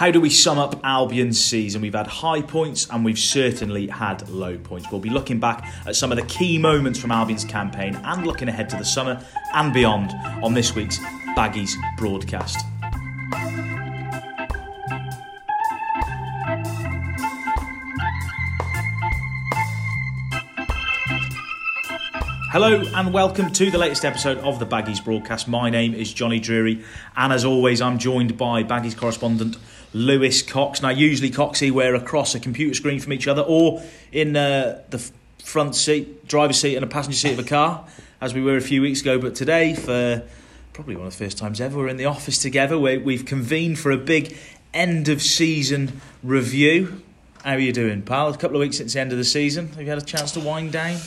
How do we sum up Albion's season? We've had high points and we've certainly had low points. We'll be looking back at some of the key moments from Albion's campaign and looking ahead to the summer and beyond on this week's Baggies broadcast. Hello and welcome to the latest episode of the Baggies broadcast. My name is Jonny Drury, and as always, I'm joined by Baggies correspondent Lewis Cox. Now, usually, Coxie, we're across a computer screen from each other or in uh, the front seat, driver's seat, and a passenger seat of a car, as we were a few weeks ago. But today, for probably one of the first times ever, we're in the office together. We, we've convened for a big end of season review. How are you doing, pal? A couple of weeks since the end of the season. Have you had a chance to wind down?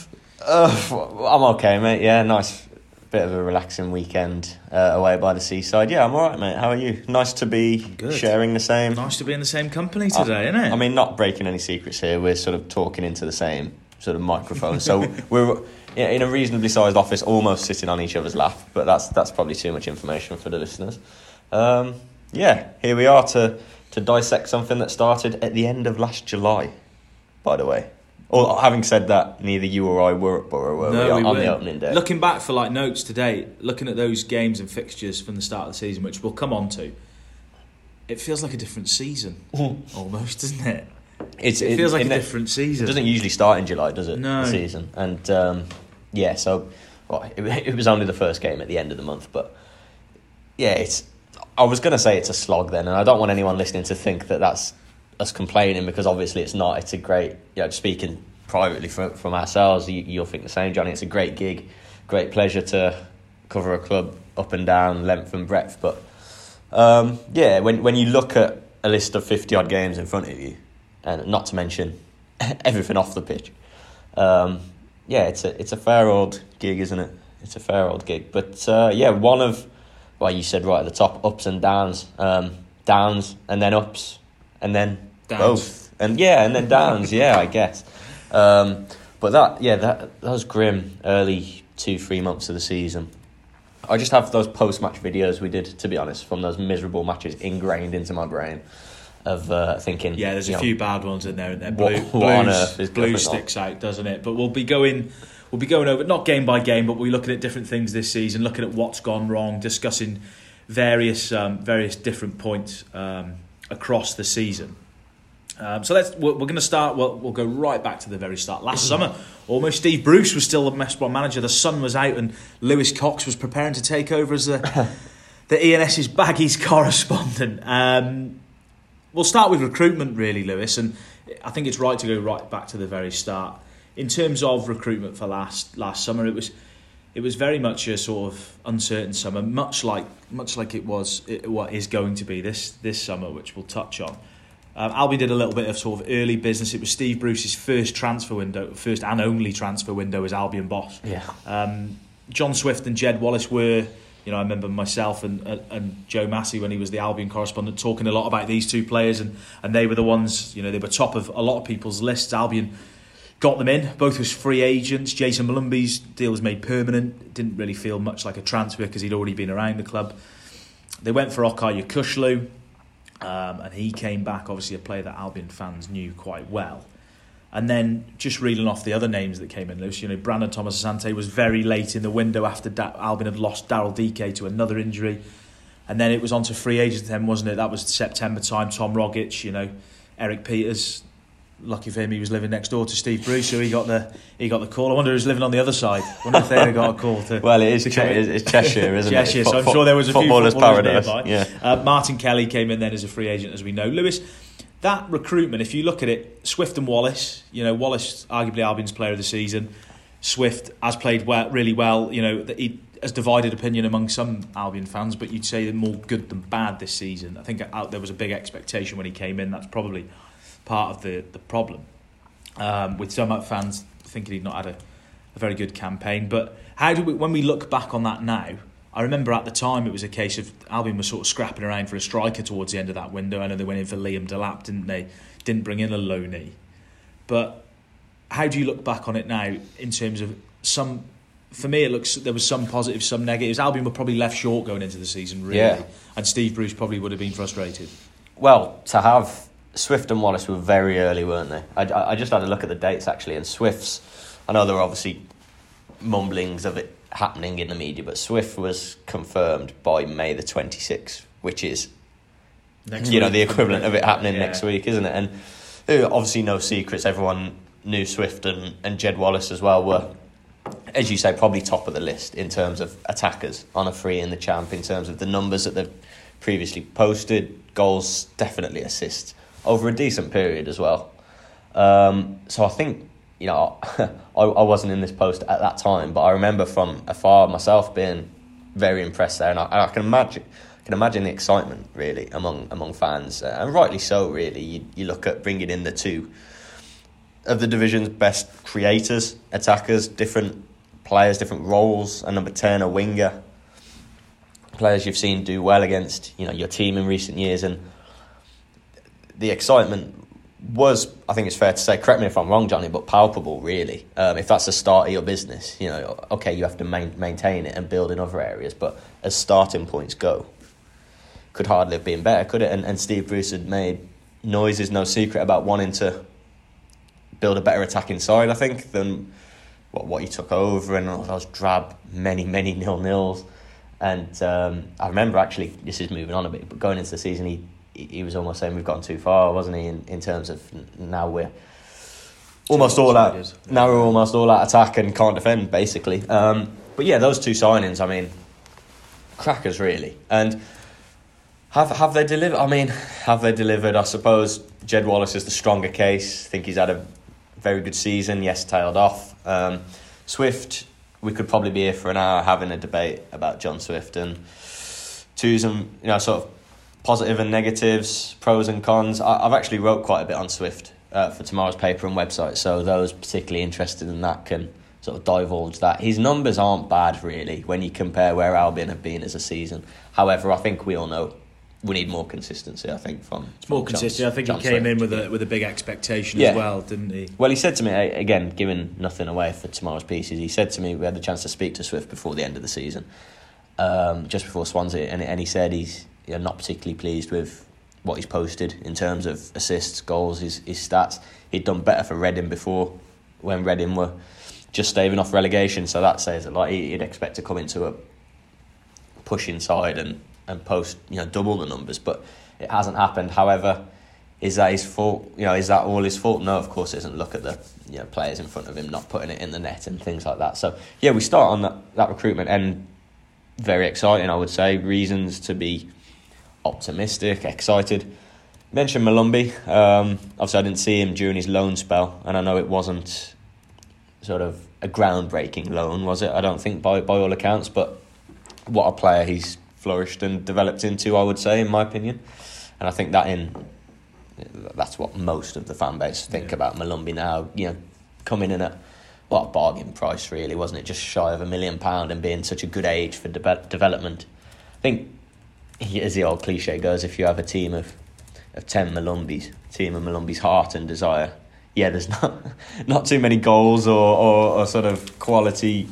Uh, I'm okay, mate. Yeah, nice bit of a relaxing weekend uh, away by the seaside. Yeah, I'm all right, mate. How are you? Nice to be Good. sharing the same. Nice to be in the same company today, isn't it? I mean, not breaking any secrets here. We're sort of talking into the same sort of microphone, so we're yeah, in a reasonably sized office, almost sitting on each other's lap. But that's that's probably too much information for the listeners. Um, yeah, here we are to to dissect something that started at the end of last July. By the way. Or having said that, neither you or I were at Borough were No, we, we on the opening day. Looking back for like notes today, looking at those games and fixtures from the start of the season, which we'll come on to, it feels like a different season, almost, doesn't it? It's, It feels like a different season. It doesn't usually start in July, does it? No. The season. And um, yeah, so well, it, it was only the first game at the end of the month, but yeah, it's. I was going to say it's a slog then, and I don't want anyone listening to think that that's us complaining because obviously it's not. It's a great, you know, speaking privately from, from ourselves, you, you'll think the same, Jonny. It's a great gig, great pleasure to cover a club up and down, length and breadth. But um, yeah, when when you look at a list of fifty odd games in front of you, and not to mention everything off the pitch, um, yeah, it's a it's a fair old gig, isn't it? It's a fair old gig. But uh, yeah, one of well, you said right at the top, ups and downs, um, downs and then ups, and then Downs. both, and yeah, and then downs. yeah, I guess. Um, but that yeah, that that was grim. Early two three months of the season. I just have those post match videos we did, to be honest, from those miserable matches ingrained into my brain of uh, thinking. Yeah, there's a know, few bad ones in there, and there. Blue, what on blues, blue on? sticks out, doesn't it? But we'll be going, we'll be going over not game by game, but we're looking at different things this season, looking at what's gone wrong, discussing various um, various different points um, across the season. Um, so let's we're, we're going to start. We'll, we'll go right back to the very start. Last summer, almost Steve Bruce was still the West Brom manager. The sun was out, and Lewis Cox was preparing to take over as the the ENS's baggies correspondent. Um, we'll start with recruitment, really, Lewis, and I think it's right to go right back to the very start. In terms of recruitment for last last summer, it was it was very much a sort of uncertain summer, much like much like it was it, what is going to be this this summer, which we'll touch on. Um, Albie did a little bit of sort of early business. It was Steve Bruce's first transfer window, first and only transfer window as Albion boss. Yeah. Um, John Swift and Jed Wallace were, you know, I remember myself and, and, and Joe Massey when he was the Albion correspondent talking a lot about these two players, and, and they were the ones, you know, they were top of a lot of people's lists. Albion got them in, both as free agents. Jayson Molumby's deal was made permanent. Didn't really feel much like a transfer because he'd already been around the club. They went for Okay Yokuslu, um, and he came back, obviously a player that Albion fans knew quite well. And then just reeling off the other names that came in, Lewis, you know, Brandon Thomas Asante was very late in the window after da- Albion had lost Daryl Dike to another injury. And then it was on to free agents then, wasn't it? That was September time. Tom Rogic, you know, Erik Pieters. Lucky for him, he was living next door to Steve Bruce, so he got the he got the call. I wonder who's living on the other side. I wonder if they'd got a call to. Well, it is Che- it's, it's Cheshire, isn't Cheshire, it? so I'm sure there was a few footballers' footballers paradise. nearby. Yeah. Uh, Martin Kelly came in then as a free agent, as we know. Lewis, that recruitment, if you look at it, Swift and Wallace, you know, Wallace, arguably Albion's player of the season. Swift has played well, really well. You know, he has divided opinion among some Albion fans, but you'd say they're more good than bad this season. I think out there was a big expectation when he came in. That's probably part of the the problem um, with some fans thinking he'd not had a, a very good campaign. But how do we, when we look back on that now? I remember at the time it was a case of Albion was sort of scrapping around for a striker towards the end of that window. I know they went in for Liam Delap, didn't they? Didn't bring in a loanee. But how do you look back on it now in terms of some? For me, it looks there was some positives, some negatives. Albion were probably left short going into the season, really, Yeah. and Steve Bruce probably would have been frustrated. Well, to have Swift and Wallace were very early, weren't they? I, I just had a look at the dates actually, and Swift's. I know there were obviously mumblings of it happening in the media, but Swift was confirmed by May the twenty sixth, which is Next you know the equivalent of it happening Yeah. next week, isn't it? And uh, obviously, no secrets. Everyone knew Swift and, and Jed Wallace as well were, as you say, probably top of the list in terms of attackers on a free in the champ. In terms of the numbers that they've previously posted, goals, definitely assists over a decent period as well. Um, so I think you know I, I wasn't in this post at that time, but I remember from afar myself being very impressed there, and I, and I can imagine can imagine the excitement really among among fans, uh, and rightly so. Really, you you look at bringing in the two of the division's best creators, attackers, different players, different roles, a number ten, a winger, players you've seen do well against you know your team in recent years, and the excitement was, I think it's fair to say, correct me if I'm wrong, Jonny, but palpable, really. Um, if that's the start of your business, you know, okay, you have to main, maintain it and build in other areas, but as starting points go, could hardly have been better, could it? And, and Steve Bruce had made noise noises, no secret, about wanting to build a better attacking side, I think, than what, what he took over and all those drab, many, many nil nils. And um, I remember actually, this is moving on a bit, but going into the season, he he was almost saying we've gone too far, wasn't he? In, in terms of now we're almost all out. Now we're almost all out attack and can't defend, basically. Um, but yeah, those two signings, I mean, crackers really. And have have they delivered? I mean, have they delivered? I suppose Jed Wallace is the stronger case. I think he's had a very good season. Yes, tailed off. Um, Swift, we could probably be here for an hour having a debate about John Swift and twos and you know sort of positive and negatives, pros and cons. I, I've actually wrote quite a bit on Swift uh, for tomorrow's paper and website, so those particularly interested in that can sort of divulge that. His numbers aren't bad really when you compare where Albion have been as a season. However, I think we all know we need more consistency. I think from It's more consistent. I think John he came Swift. in with a with a big expectation Yeah. as well, didn't he? Well, he said to me again, giving nothing away for tomorrow's pieces. He said to me we had the chance to speak to Swift before the end of the season, um, just before Swansea, and, and he said he's you know, not particularly pleased with what he's posted in terms of assists, goals, his his stats. He'd done better for Reading before, when Reading were just staving off relegation. So that says a lot. He- He'd expect to come into a push inside and, and post you know double the numbers, but it hasn't happened. However, is that his fault? You know, is that all his fault? No, of course it isn't. Look at the you know players in front of him not putting it in the net and things like that. So yeah, we start on that, that recruitment and very exciting. I would say reasons to be optimistic, excited. Mentioned Molumby. Um, obviously, I didn't see him during his loan spell, and I know it wasn't sort of a groundbreaking loan, was it? I don't think by by all accounts, but what a player he's flourished and developed into, I would say, in my opinion. And I think that in that's what most of the fan base think Yeah. about Molumby now. You know, coming in at what a bargain price, really, wasn't it? Just shy of a million pound and being such a good age for de- development. I think, as the old cliche goes, if you have a team of of ten Molumbys, team of Molumby's heart and desire, yeah, there's not not too many goals or, or, or sort of quality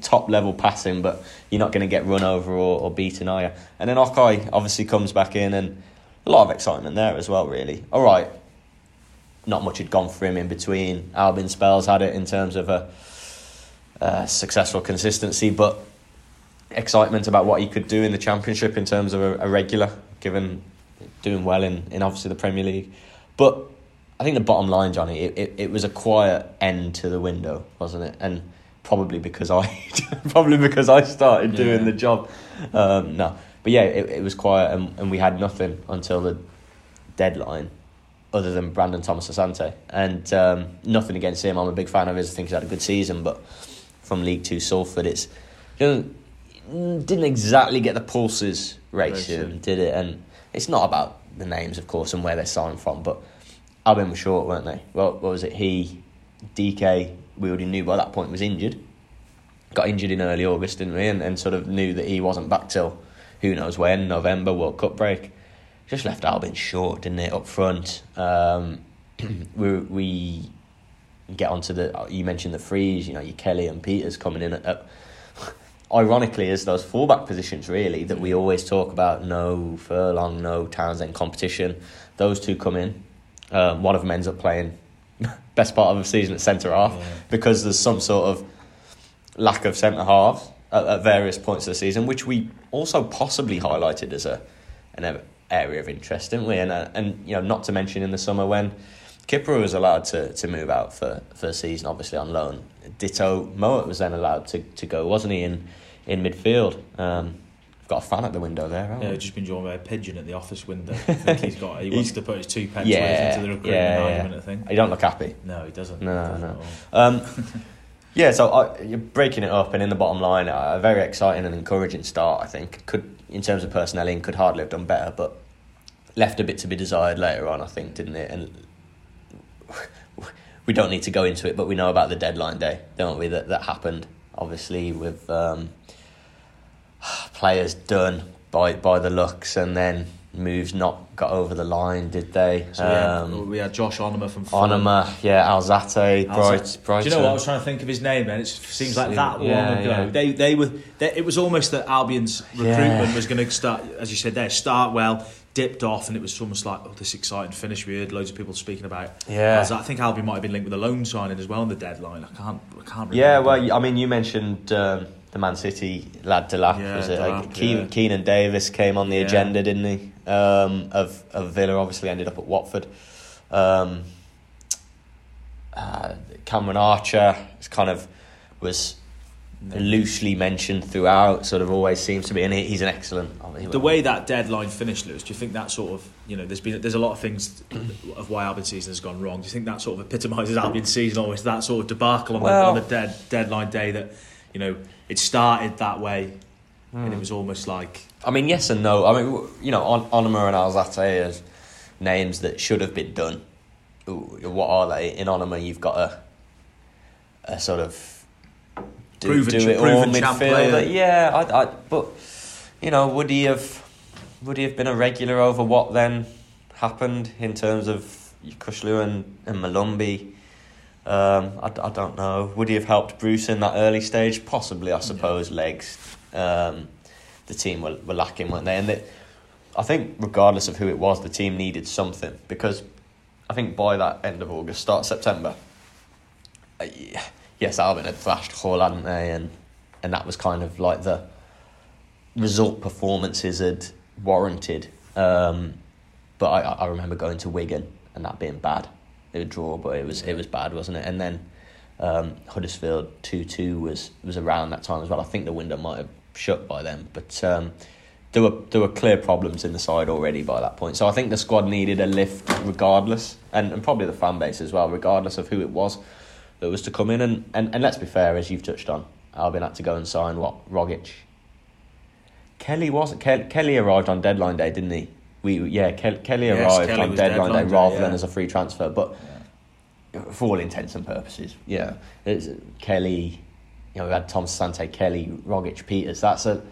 top level passing, but you're not going to get run over or, or beaten, you? And then Okay obviously comes back in, and a lot of excitement there as well, really. All right, not much had gone for him in between. Albion spells had it in terms of a, a successful consistency, but excitement about what he could do in the championship in terms of a, a regular, given doing well in, in obviously the Premier League. But I think the bottom line, Jonny, it, it, it was a quiet end to the window, wasn't it? And probably because I probably because I started doing Yeah. the job. Um, no, but yeah, it, it was quiet, and, and we had nothing until the deadline, other than Brandon Thomas Asante, and um, nothing against him. I'm a big fan of his. I think he's had a good season, but from League Two Salford, it's didn't didn't exactly get the pulses racing, did it? And it's not about the names, of course, and where they're signed from, but Albion were short, weren't they? Well, what was it? He, Dike, we already knew by that point was injured. Got injured in early August, didn't we? And, and sort of knew that he wasn't back till who knows when, November, World Cup break. Just left Albion short, didn't it, up front? Um, we, we get onto the, you mentioned the freeze, you know, your Kelly and Pieters coming in at, at ironically, is those fullback positions really that we always talk about. No Furlong, no Townsend competition. Those two come in. Um, one of them ends up playing best part of the season at centre half Yeah. because there's some sort of lack of centre halves at, at various points of the season, which we also possibly highlighted as a an area of interest, didn't we? And uh, and you know, not to mention in the summer when Kipré was allowed to, to move out for, for a season, obviously on loan. Ditto Mowatt was then allowed to, to go, wasn't he, in in midfield? Um, got a fan at the window there. haven't Yeah, he's just been joined by a pigeon at the office window. I think he's got. He wants to put his two pence Yeah, into the recruitment yeah, yeah. argument. I think. You don't look happy. No, he doesn't. No, He doesn't no. Um, yeah, so I, you're breaking it up, and in the bottom line, a very exciting and encouraging start. I think could, in terms of personnel, in could hardly have done better, but left a bit to be desired later on. I think, didn't it? And we don't need to go into it, but we know about the deadline day, don't we? That that happened obviously with um, players done by by the looks, and then moves not got over the line, did they? So we, had, um, we had Josh Onomah from Fulham. Onomah, yeah, Alzate, Alza- Bright, Brighton. Do you know what I was trying to think of his name? Then it seems like that long ago. yeah. They they were. They, it was almost that Albion's Yeah. recruitment was going to start, as you said there, start well, dipped off, and it was almost like oh, this exciting finish. We heard loads of people speaking about. Yeah. I think Albion might have been linked with a loan signing as well on the deadline. I can't. I can't. Remember. Yeah, well, I mean, you mentioned um, the Man City lad Delap. Yeah, was it? Delap, Like, Keen, yeah. Keinan Davis came on the Yeah. agenda, didn't he? Um, of of Villa, obviously ended up at Watford. Um, uh, Cameron Archer is kind of was loosely mentioned throughout. Sort of always seems to be, and he, he's an excellent. I mean, The way that deadline finished, Lewis, do you think that sort of you know there's been there's a lot of things of why Albion season has gone wrong. Do you think that sort of epitomises Albion season almost that sort of debacle on, Well- the, on the dead, deadline day that you know it started that way and Hmm. it was almost like I mean, yes and no. I mean, you know, On- Onomah and Alzate as names that should have been done. Ooh, What are they? In Onomah, you've got a a sort of do, Proven do it all midfielder. Yeah, I, I, but you know, would he have would he have been a regular over what then happened in terms of Kushlu and, and Molumby? Um, I, I don't know. Would he have helped Bruce in that early stage? Possibly, I suppose. Legs. Um, the team were, were lacking, weren't they? And they, I think, regardless of who it was, the team needed something because I think by that end of August, start September, uh, yeah, yes, Albion had thrashed Hull, hadn't they? And and that was kind of like the result performances had warranted. Um, but I, I remember going to Wigan and that being bad. A draw, but it was it was bad, wasn't it? And then um, Huddersfield two two was was around that time as well. I think the window might have shut by then, but um, there were there were clear problems in the side already by that point. So I think the squad needed a lift regardless, and, and probably the fan base as well, regardless of who it was that was to come in. And, and, and let's be fair, as you've touched on, Albion had to go and sign what Rogic. Kelly wasn't Ke- Kelly arrived on deadline day, didn't he? We yeah, Ke- Kelly Yes, arrived Kelly on deadline, deadline day rather yeah. than as a free transfer, but for all intents and purposes, yeah, it's Kelly. You know, we had Tom Sante, Kelly, Rogic, Pieters. That's a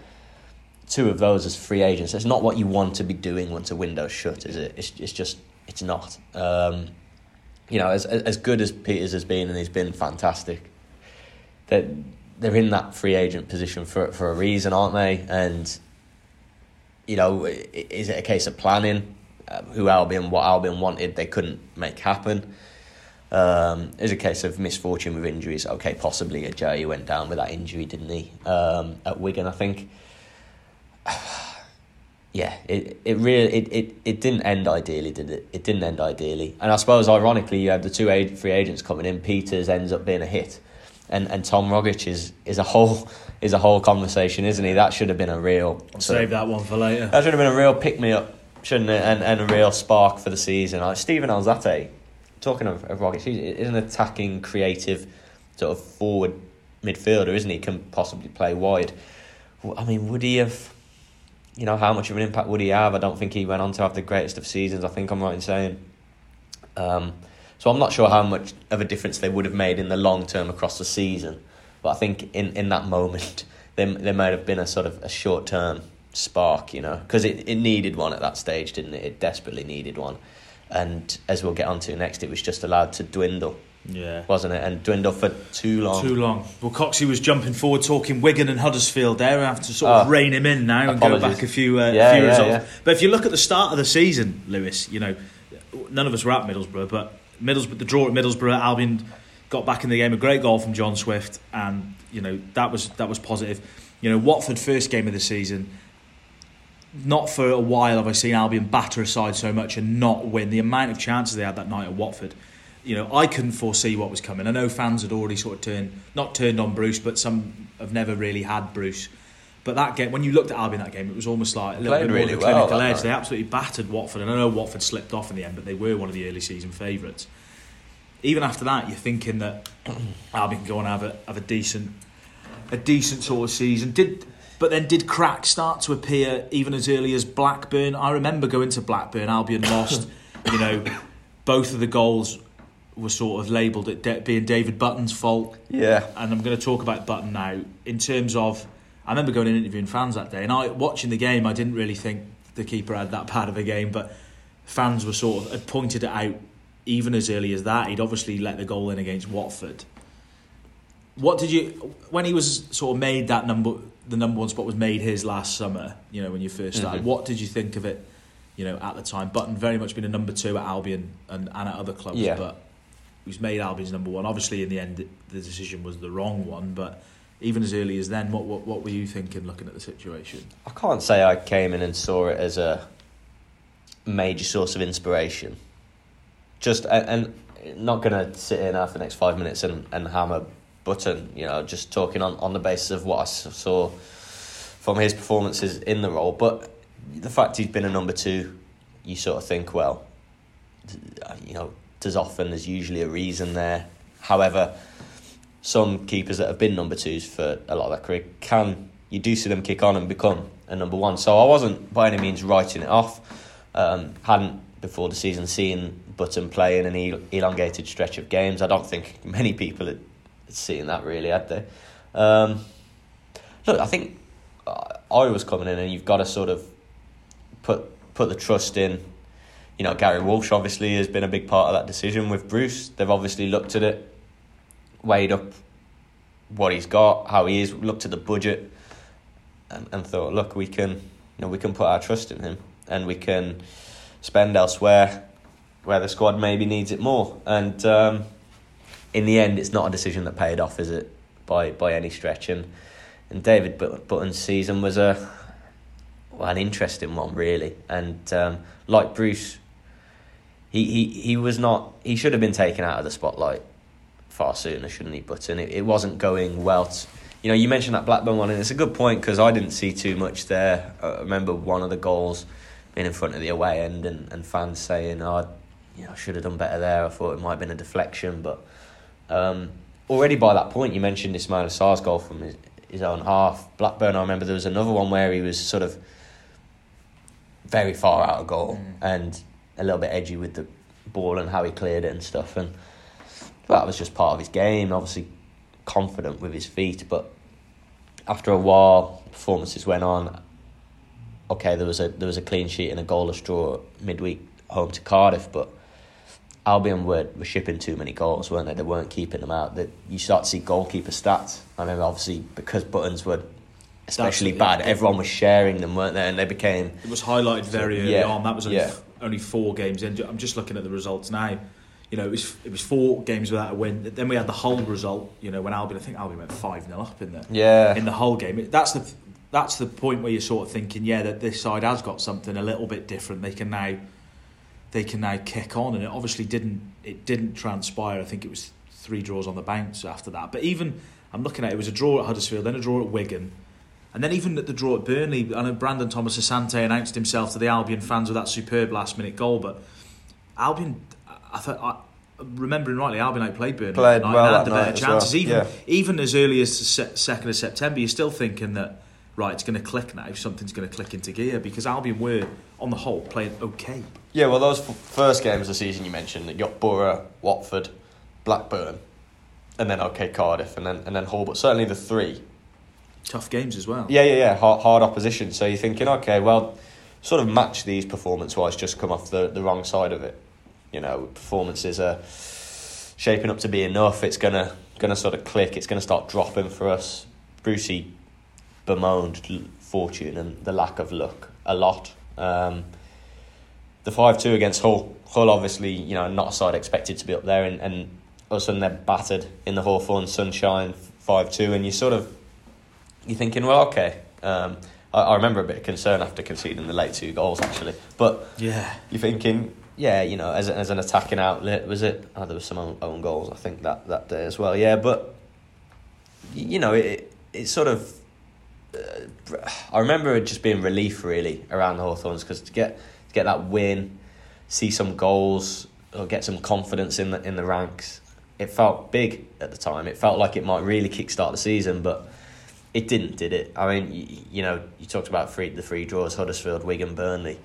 two of those as free agents. It's not what you want to be doing once a window's shut, is it? It's it's just it's not. Um, you know, as as good as Pieters has been, and he's been fantastic. That they're in that free agent position for for a reason, aren't they? And you know, is it a case of planning? Uh, who Albion, what Albion wanted, they couldn't make happen. Um, it's a case of misfortune with injuries. Okay, possibly a Jay went down with that injury, didn't he? Um, at Wigan, I think. Yeah, it it really it, it, it didn't end ideally, did it? It didn't end ideally, and I suppose ironically, you have the two free agents coming in. Pieters ends up being a hit, and and Tom Rogic is is a whole is a whole conversation, isn't he? That should have been a real I'll sort of- save that one for later. that should have been a real pick me up, shouldn't it? And, and a real spark for the season. Like Steven Alzate, talking of, of Rogic, he's an attacking, creative, sort of forward midfielder, isn't he? Can possibly play wide. I mean, would he have? You know, how much of an impact would he have? I don't think he went on to have the greatest of seasons. I think I'm right in saying. Um, so I'm not sure how much of a difference they would have made in the long term across the season. But I think in, in that moment, there, there might have been a sort of a short term spark, you know, because it, it needed one at that stage, didn't it? It desperately needed one. And as we'll get onto next, it was just allowed to dwindle Yeah. wasn't it? And dwindled for too long. Too long. Well, Coxey was jumping forward, talking Wigan and Huddersfield there. I have to sort of Oh. rein him in now and go back a few, uh, Yeah, few yeah, results. yeah. But if you look at the start of the season, Lewis, you know, none of us were at Middlesbrough, but Middlesbrough, the draw at Middlesbrough, Albion got back in the game. A great goal from John Swift, and you know that was that was positive. You know, Watford first game of the season. Not for a while have I seen Albion batter aside so much and not win. The amount of chances they had that night at Watford, you know, I couldn't foresee what was coming. I know fans had already sort of turned, not turned on Bruce, but some have never really had Bruce. But that game, when you looked at Albion that game, it was almost like a little bit more really of a well clinical that edge. They absolutely battered Watford, and I know Watford slipped off in the end, but they were one of the early season favourites. Even after that, you're thinking that Albion can go and have a have a decent, a decent sort of season. Did but then did cracks start to appear even as early as Blackburn? I remember going to Blackburn. Albion lost. you know, both of the goals were sort of labelled at de- being David Button's fault Yeah. and I'm going to talk about Button now. In terms of, I remember going and interviewing fans that day, and I watching the game. I didn't really think the keeper had that bad of a game, but fans were sort of had pointed it out even as early as that. He'd obviously let the goal in against Watford. What did you when he was sort of made that number? The number one spot was made his last summer. You know when you first started. Mhm. What did you think of it? You know at the time, Button very much been a number two at Albion and, and at other clubs, Yeah. but he was made Albion's number one. Obviously, in the end, the decision was the wrong one. But even as early as then, what what, what were you thinking looking at the situation? I can't say I came in and saw it as a major source of inspiration. Just and, and not to sit now for the next five minutes and, and hammer Button. You know, just talking on, on the basis of what I saw from his performances in the role. But the fact he's been a number two, you sort of think, well, you know, there's often there's usually a reason there. However, some keepers that have been number twos for a lot of their career can you do see them kick on and become a number one. So I wasn't by any means writing it off. Um, hadn't before the season seen Button play in an el- elongated stretch of games. I don't think many people had seen that really, had they? Um, look, I think I I was coming in, and you've got to sort of put put the trust in. You know, Gary Walsh obviously has been a big part of that decision with Bruce. They've obviously looked at it, weighed up what he's got, how he is, looked at the budget, and, and thought, look, we can, you know, we can put our trust in him, and we can spend elsewhere where the squad maybe needs it more. And um, in the end, it's not a decision that paid off, is it? By by any stretch. And and David But- Button's season was a well, an interesting one, really. And um, like Bruce, he, he he was not. He should have been taken out of the spotlight far sooner, shouldn't he? Button. It, it wasn't going well. T- you know, you mentioned that Blackburn one, and it's a good point because I didn't see too much there. I remember one of the goals being in front of the away end, and, and fans saying, "Oh, know, I should have done better there. I thought it might have been a deflection." But um, already by that point, you mentioned Ismail Sarr's goal from his, his own half. Blackburn, I remember there was another one where he was sort of very far out of goal Mm. and a little bit edgy with the ball and how he cleared it and stuff. And that was just part of his game. Obviously, confident with his feet, but after a while, performances went on. Okay, there was a there was a clean sheet and a goalless draw midweek home to Cardiff, but Albion were, were shipping too many goals, weren't they? They weren't keeping them out. That you start to see goalkeeper stats. I remember obviously because Button's were especially That's- bad, everyone was sharing them, weren't they? And they became It was highlighted very early Yeah, on. That was only, yeah. only four games in. I'm just looking at the results now. You know, it was it was four games without a win. Then we had the Hull result. You know, when Albion, I think Albion went five 0 up in the yeah in the Hull game. That's the that's the point where you're sort of thinking, yeah, that this side has got something a little bit different. They can now they can now kick on, and it obviously didn't it didn't transpire. I think it was three draws on the bounce after that. But even I'm looking at it, it was a draw at Huddersfield, then a draw at Wigan. And then even at the draw at Burnley, I know Brandon Thomas Asante announced himself to the Albion fans with that superb last minute goal. But Albion, I thought, I, remembering rightly, Albion outplayed Burnley Played night well and had the better chances. well, Even yeah. even as early as the second of September, you're still thinking that right, it's going to click now. Something's going to click into gear because Albion were on the whole playing okay. Yeah, well, those f- first games of the season you mentioned, you got Borough, Watford, Blackburn, and then okay Cardiff, and then and then Hull. But certainly the three, Tough games as well. yeah, yeah, yeah, hard, hard opposition. So you're thinking, okay, well, sort of match these performance wise, just come off the, the wrong side of it. You know, performances are shaping up to be enough. It's gonna gonna sort of click. It's gonna start dropping for us. Brucey bemoaned fortune and the lack of luck a lot. Um, the five two against Hull. Hull obviously, you know, not a side expected to be up there, and, and all of a sudden they're battered in the Hawthorns sunshine five two, and you sort of you're thinking, well, okay. Um, I, I remember a bit of concern after conceding the late two goals actually, but Yeah. you're thinking, yeah, you know, as, as an attacking outlet, was it? Oh, there was some own, own goals, I think that that day as well. Yeah, but you know, it it sort of. Uh, I remember it just being relief really around the Hawthorns because to get get that win, see some goals or get some confidence in the in the ranks, it felt big at the time. It felt like it might really kickstart the season, but it didn't, did it? I mean, you, you know, you talked about free, the free draws, Huddersfield, Wigan, Burnley.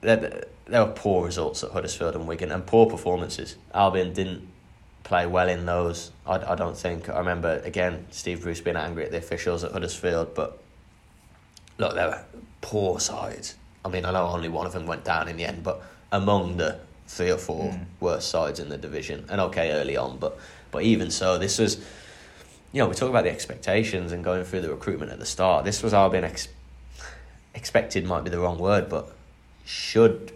There, there were poor results at Huddersfield and Wigan and poor performances. Albion didn't play well in those. I, I don't think. I remember again Steve Bruce being angry at the officials at Huddersfield, but look, they were poor sides. I mean, I know only one of them went down in the end, but among the three or four Mm. worst sides in the division, and okay early on, but but even so, this was. You know, we talk about the expectations and going through the recruitment at the start. This was Albion ex- expected, might be the wrong word, but should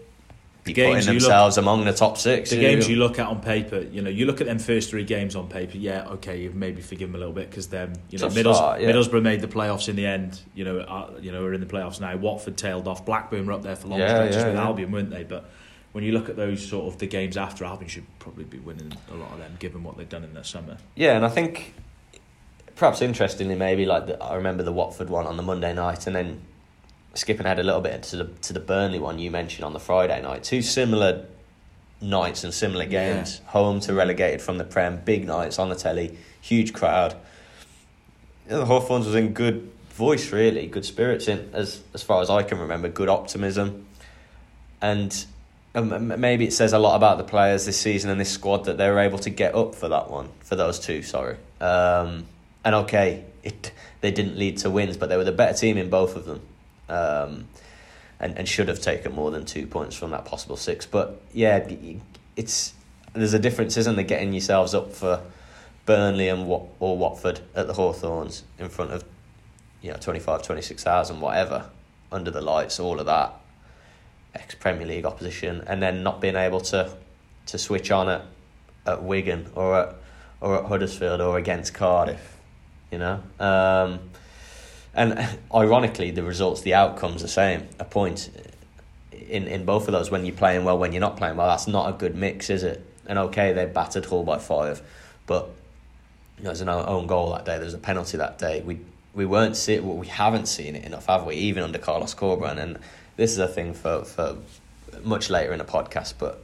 be games putting you look- themselves among the top six. The games you look at on paper, you know, you look at them first three games on paper. Yeah, okay, you've maybe forgive them a little bit because them, you know, Middles, start, yeah. Middlesbrough made the playoffs in the end. You know, uh, you know, we're in the playoffs now. Watford tailed off. Blackburn were up there for long Yeah, stretches yeah, with. Albion, weren't they? But when you look at those sort of the games after, Albion should probably be winning a lot of them, given what they've done in the summer. Yeah, and I think perhaps interestingly, maybe like the, I remember the Watford one on the Monday night, and then skipping ahead a little bit to the to the Burnley one you mentioned on the Friday night. Two similar nights and similar Yeah. games. Home to relegated from the Prem, big nights on the telly, huge crowd. Yeah, the Hawthorns was in good voice, really, good spirits in as as far as I can remember, good optimism, and. Um, maybe it says a lot about the players this season and this squad that they were able to get up for that one, for those two. Sorry, um, and okay, it they didn't lead to wins, but they were the better team in both of them, um, and and should have taken more than two points from that possible six. But yeah, it's there's a difference, isn't there? Getting yourselves up for Burnley and Wat or Watford at the Hawthorns in front of you know 25, 26,000, whatever, under the lights, all of that ex Premier League opposition, and then not being able to to switch on at at Wigan or at or at Huddersfield or against Cardiff, you know. Um, and ironically, the results, the outcomes, the same. A point uh, in in both of those when you're playing well, when you're not playing well. That's not a good mix, is it? And okay, they battered Hull by five, but you know, there's an own goal that day. There's a penalty that day. We we weren't see well, we haven't seen it enough, have we? Even under Carlos Corberan, and this is a thing for for much later in the podcast. But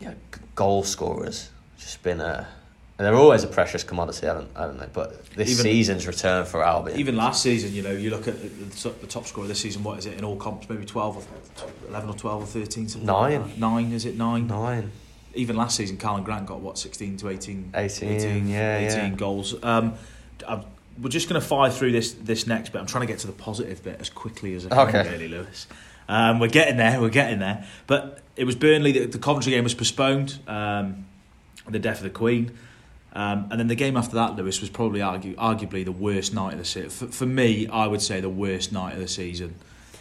yeah, g- goal scorers just been a. And they're always a precious commodity, haven't, haven't they? But this Even- season's return for Albion. Even last season, you know, you look at the, the, top scorer this season. What is it in all comps? Maybe twelve, or 11 or twelve or thirteen. Something like Nine. Nine is it nine? nine. even last season, Karlan Grant got what sixteen to 18, 18, yeah, 18 yeah. goals. Um, I'm, we're just going to fire through this this next bit. I'm trying to get to the positive bit as quickly as I can, Okay. really, Lewis. Um, we're getting there. We're getting there. But it was Burnley. The, the Coventry game was postponed. Um, the death of the Queen. Um, and then the game after that, Lewis, was probably argue, arguably the worst night of the season. For, for me, I would say the worst night of the season.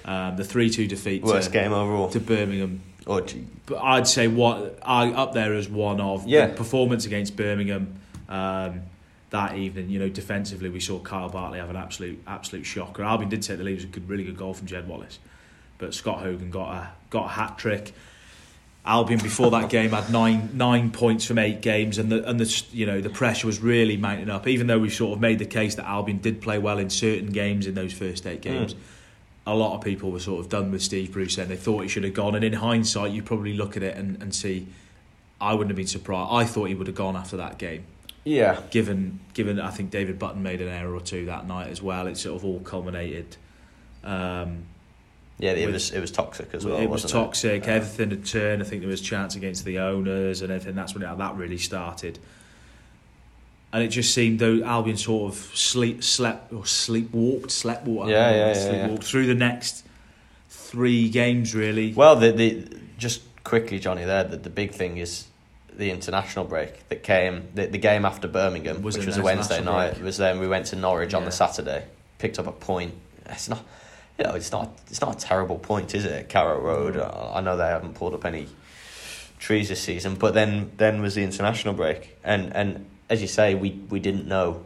Um, the 3 2 defeat Worst to, game overall. to Birmingham Or gee, but I'd say what I up there as one of Yeah. the performance against Birmingham um, that evening. You know, defensively we saw Kyle Bartley have an absolute absolute shocker. Albion did take the lead. It was a good, really good goal from Jed Wallace, but Scott Hogan got a got a hat trick. Albion before that game had nine nine points from eight games, and the and the you know the pressure was really mounting up. Even though we sort of made the case that Albion did play well in certain games in those first eight games, Mm. a lot of people were sort of done with Steve Bruce and they thought he should have gone. And in hindsight, you probably look at it and, and see, I wouldn't have been surprised. I thought he would have gone after that game. yeah, Given, given I think David Button made an error or two that night as well. It sort of all culminated. Um, yeah. It was it was toxic as well. it was toxic. Uh, everything had turned. I think there was chance against the owners and everything. That's when it, that really started. And it just seemed though Albion sort of sleep, slept or sleepwalked, slept walked, Yeah, yeah, yeah, yeah. through the next three games really. Well, the the just quickly, Jonny. There, the, the big thing is the international break that came the, the game after Birmingham, Was which was a Wednesday night. break? Was then we went to Norwich on the Saturday, picked up a point. It's not, you know, it's not it's not a terrible point, is it? At Carrow Road. I know they haven't pulled up any trees this season, but then then was the international break, and and as you say, we we didn't know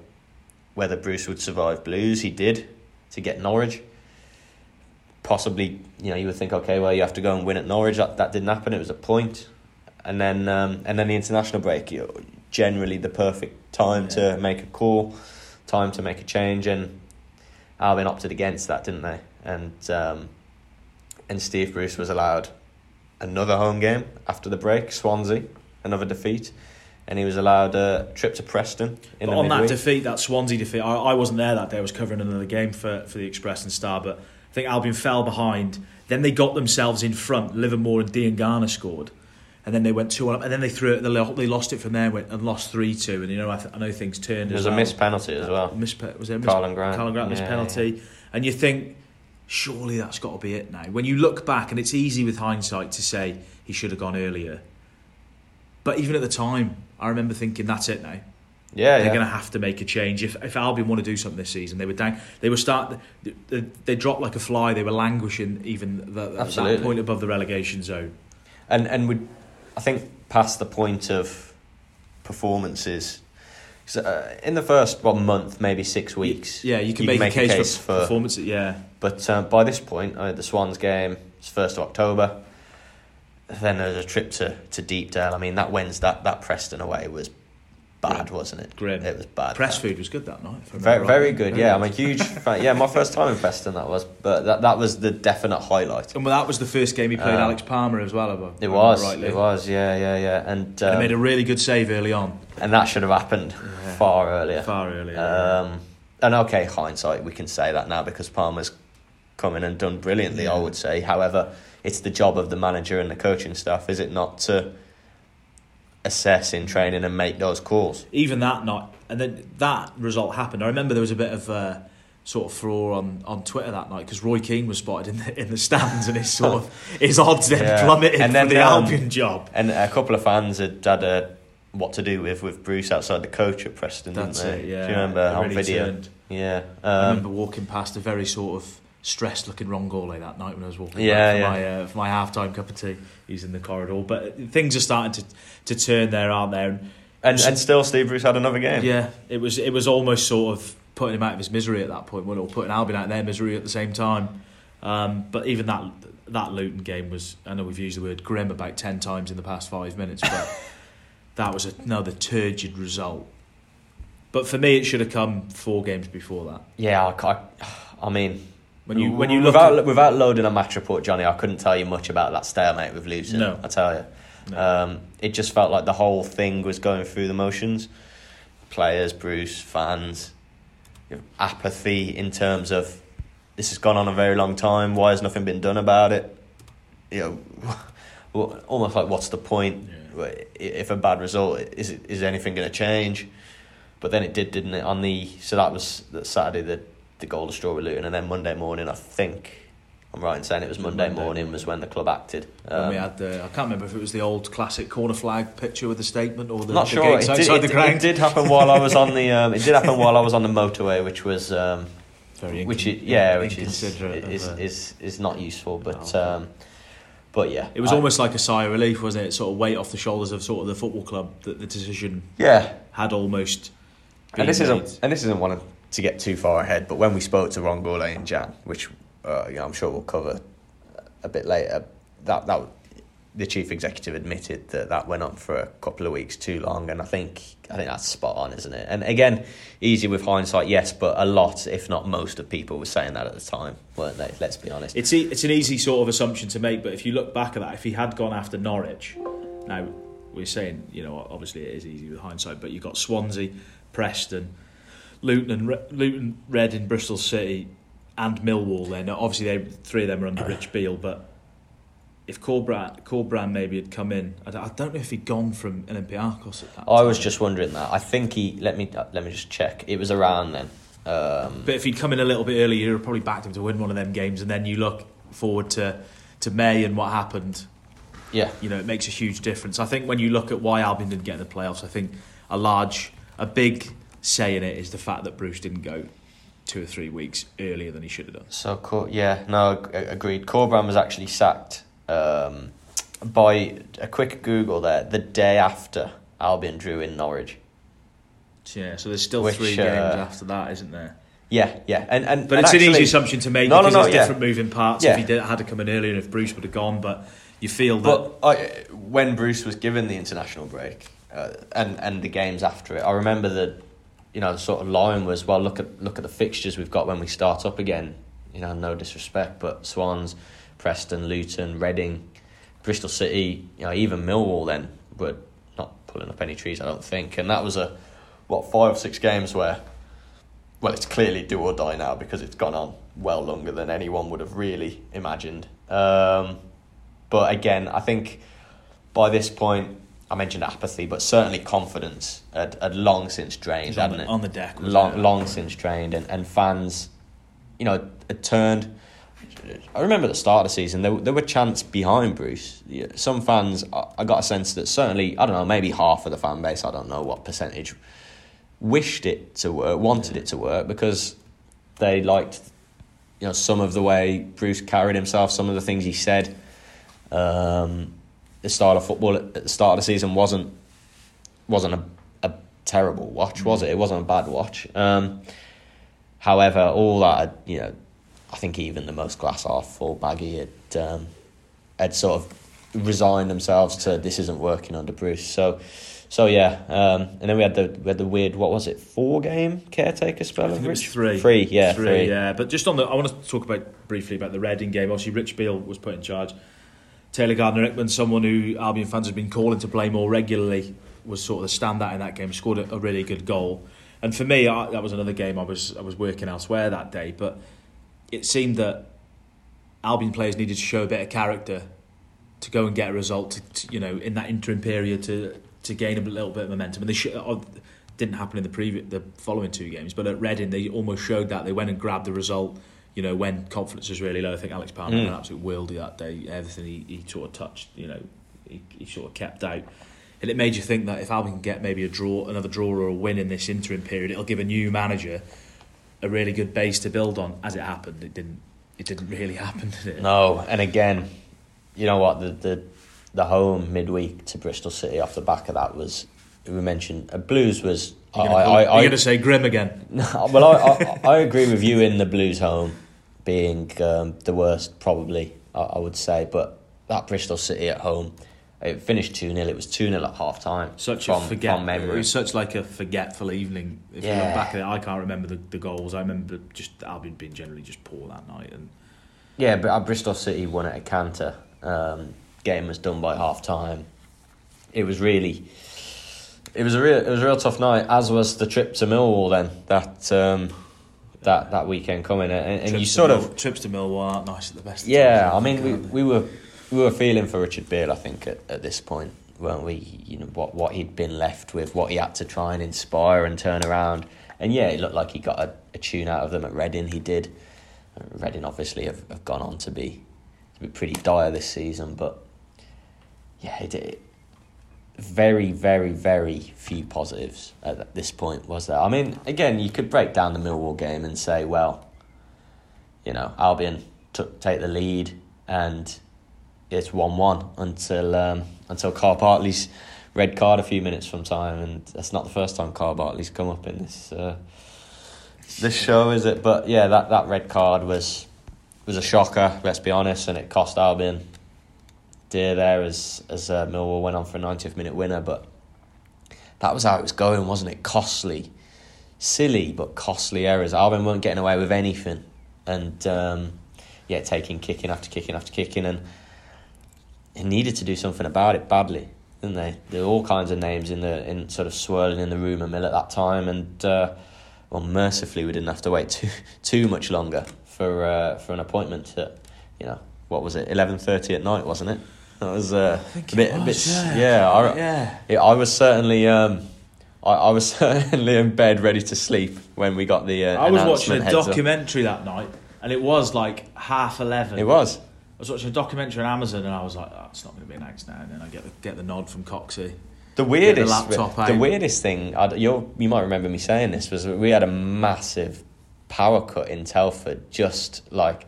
whether Bruce would survive Blues. He did to get Norwich. Possibly, you know, you would think, okay, well, you have to go and win at Norwich. That that didn't happen. It was a point, and then um, and then the international break. You generally the perfect time Yeah. to make a call, time to make a change, and Albion opted against that, didn't they? And um, and Steve Bruce was allowed another home game after the break, Swansea, another defeat, and he was allowed a trip to Preston in But on that defeat, that Swansea defeat, I, I wasn't there that day. I was covering another game for, for the Express and Star, but I think Albion fell behind. Then they got themselves in front. Livermore and Dean Garner scored, and then they went two up, and then they threw it. They lost it from there and, went, and lost three two. And you know, I, th- I know things turned. There as was a missed penalty as well. Miss, was there a miss, Karlan Grant. Karlan Grant missed Yeah, penalty, and you think surely that's got to be it now. When you look back, and it's easy with hindsight to say he should have gone earlier, but even at the time, I remember thinking that's it now. Yeah, They're yeah. going to have to make a change. If if Albion want to do something this season, they were down. They were start. They, they, dropped like a fly. They were languishing even the, at that point above the relegation zone. and and we, I think past the point of performances. Uh, in the first one month, maybe six weeks. Yeah, you can You make, can a make a case, case for, for- performance. Yeah, But uh, by this point, uh, the Swans game is first of October. Then there's a trip to, to Deepdale. I mean, that wins that that Preston away was bad, Grim. wasn't it? Grim. It was bad. press food was good that night. I Very, right. very good. Yeah, I'm a huge fan. Yeah, my first time in Preston that was, but that that was the definite highlight. And well, that was the first game he played Um, Alex Palmer as well. I It was. rightly. It was. Yeah, yeah, yeah. And He um, made a really good save early on, and that should have happened Yeah. far earlier. far earlier. Um, and okay, hindsight, we can say that now because Palmer's come in and done brilliantly, I would say. However, it's the job of the manager and the coaching staff, is it not, to assess in training and make those calls? even that night, and then that result happened. I remember there was a bit of uh, sort of furore on, on Twitter that night because Roy Keane was spotted in the in the stands, and his sort of his odds then Yeah. plummeted And then, for the um, Albion job. And a couple of fans had had a what to do with with Bruce outside the coach at Preston, That's didn't it. they? Yeah, Do you remember It on really video? turned. Yeah. I Um, remember walking past a very sort of stressed looking Ron Gourlay that night when I was walking Yeah, back for yeah. my uh, for my half time cup of tea. He's in the corridor, but things are starting to to turn there, aren't there? And and and still, Steve Bruce had another game. Yeah, it was it was almost sort of putting him out of his misery at that point, it? or putting Albion out of their misery at the same time. Um, but even that that Luton game was I know we've used the word grim about ten times in the past five minutes, but that was another turgid result. But for me, it should have come four games before that. Yeah, I, I mean, When you when you look without at, without loading a match report, Jonny, I couldn't tell you much about that stalemate with Luton. No. I tell you, No. um, it just felt like the whole thing was going through the motions. Players, Bruce, fans, apathy in terms of this has gone on a very long time. Why has nothing been done about it? You know, almost like what's the point? Yeah. But if a bad result is is anything going to change? But then it did, didn't it? On the so that was the Saturday the the goal to straw with Luton, and then Monday morning I think I'm right in saying it was Monday, Monday morning was when the club acted. when we Um, had the I can't remember if it was the old classic corner flag picture with the statement or the, not the sure. gates It did, outside it, the it did happen while I was on the. Um, it did happen while I was on the motorway, which was um, Very which is, yeah, which is of, is, uh, is is not useful. But Oh. um, but yeah, It was I- almost like a sigh of relief, wasn't it? Sort of weight off the shoulders of sort of the football club that the decision yeah. had almost been And this made. isn't and this isn't wanting to get too far ahead, but when we spoke to Ron Gourlay in Jan, which uh, you know, I'm sure we'll cover a bit later, that that the chief executive admitted that that went on for a couple of weeks too long, and I think I think that's spot on, isn't it? And again, easy with hindsight, yes, but a lot, if not most, of people were saying that at the time, weren't they? Let's be honest. It's e- it's an easy sort of assumption to make, but if you look back at that, if he had gone after Norwich, now we're saying you know obviously it is easy with hindsight, but you've got Swansea, Preston, Luton, and Re- Luton, Reading, Bristol City, and Millwall. Then obviously they three of them are under Rich Beale, but if Corberan, Corberan maybe had come in, I don't, I don't know if he'd gone from Olympiacos at that. I was just wondering that. I think he let me let me just check. It was around then. Um, But if he'd come in a little bit earlier, you'd have probably backed him to win one of them games. And then you look forward to, to May and what happened. Yeah. you know, it makes a huge difference. I think when you look at why Albion didn't get in the playoffs, I think a large, a big say in it is the fact that Bruce didn't go two or three weeks earlier than he should have done. So, yeah, no, agreed. Corberan was actually sacked um, by a quick Google there the day after Albion drew in Norwich. Yeah, so there's still Which, three uh, games after that, isn't there? Yeah, yeah, and and But and it's an easy assumption to make No, no, because no, there's yeah. different moving parts. Yeah. If he did, had to come in earlier, and if Bruce would have gone, but you feel that But I, when Bruce was given the international break uh, and and the games after it, I remember that you know the sort of line was well look at look at the fixtures we've got when we start up again. You know, no disrespect, but Swans, Preston, Luton, Reading, Bristol City, you know, even Millwall then were not pulling up any trees, I don't think. And that was a what five or six games where well, it's clearly do or die now because it's gone on well longer than anyone would have really imagined. Um, but again, I think by this point, I mentioned apathy, but certainly confidence had, had long since drained, hadn't the, it? on the deck. long, it? long since drained, and, and fans, you know, had turned. I remember the start of the season, there, there were chants behind Bruce. Some fans, I got a sense that certainly, I don't know, maybe half of the fan base, I don't know what percentage, wished it to work, wanted it to work because they liked, you know, some of the way Bruce carried himself, some of the things he said. Um, the style of football at at the start of the season wasn't wasn't a, a terrible watch, was it? It wasn't a bad watch. Um, however, all that, you know, I think even the most glass half full baggy had um, had sort of resigned themselves to this isn't working under Bruce. So, so yeah, um, and then we had the we had the weird what was it four game caretaker spell? I of think it was Rich? three. Three, yeah, three, three. Yeah, but just on the, I want to talk about briefly about the Reading game. Obviously, Rich Beale was put in charge. Taylor Gardner Hickman, someone who Albion fans have been calling to play more regularly, was sort of the standout in that game. Scored a, a really good goal, and for me, I, that was another game I was I was working elsewhere that day. But it seemed that Albion players needed to show a bit of character to go and get a result. To, to, you know, in that interim period to to gain a little bit of momentum, and they should. Uh, didn't happen in the previous, the following two games, but at Reading they almost showed that they went and grabbed the result. You know, when confidence was really low, I think Alex Palmer Mm. had an absolute worldie that day. Everything he, he sort of touched, you know, he, he sort of kept out. And it made you think that if Albion can get maybe a draw, another draw or a win in this interim period, it'll give a new manager a really good base to build on. As it happened, it didn't. It didn't really happen, did it? No, and again, you know what the the the home midweek to Bristol City off the back of that was we mentioned uh, Blues was. You're I, going I, I, to say grim again. No, well, I, I, I agree with you in the Blues home being um, the worst, probably, I, I would say. But that Bristol City at home, it finished 2 0. It was 2 0 at half time. Such from, a forget. from It was such like a forgetful evening. If you Yeah. look back at it, I can't remember the, the goals. I remember just Albion being generally just poor that night. And Yeah, but uh, Bristol City won at a canter. Um, game was done by half time. It was really. It was a real, it was a real tough night, as was the trip to Millwall. Then that um, that that weekend coming, and, and you sort of trips to Millwall aren't nice at the best. Yeah, times, I mean, we, we were we were feeling for Richard Beale, I think, at, at this point, weren't we? You know what what he'd been left with, what he had to try and inspire and turn around, and yeah, it looked like he got a, a tune out of them at Reading. He did. Uh, Reading obviously have, have gone on to be to be pretty dire this season, but yeah, it, it, very very very few positives at this point was there. I mean, again, you could break down the Millwall game and say, well, you know, Albion took take the lead and it's one one until um, until Kyle Bartley's red card a few minutes from time, and that's not the first time Kyle Bartley's come up in this uh, this show, is it? But yeah, that, that red card was was a shocker. Let's be honest, and it cost Albion dear there as as uh, Millwall went on for a 90th minute winner, but that was how it was going, wasn't it? Costly, silly but costly errors. Albion weren't getting away with anything, and um, yeah, taking kicking after kicking after kicking, and needed to do something about it badly, didn't they? There were all kinds of names in the in sort of swirling in the rumour mill at that time, and uh, well, mercifully we didn't have to wait too too much longer for uh, for an appointment at you know what was it eleven thirty at night, wasn't it? That was uh, a bit, a bit, yeah, I, yeah. yeah, I was certainly, um, I, I was certainly in bed ready to sleep when we got the. Uh, I was watching a heads up. documentary that night, and it was like half eleven. It was. Was watching a documentary on Amazon, and I was like, oh, "It's not going to be announced now." And then I get the get the nod from Coxey. The weirdest, laptop the weirdest thing, i you you might remember me saying this, was we had a massive power cut in Telford, just like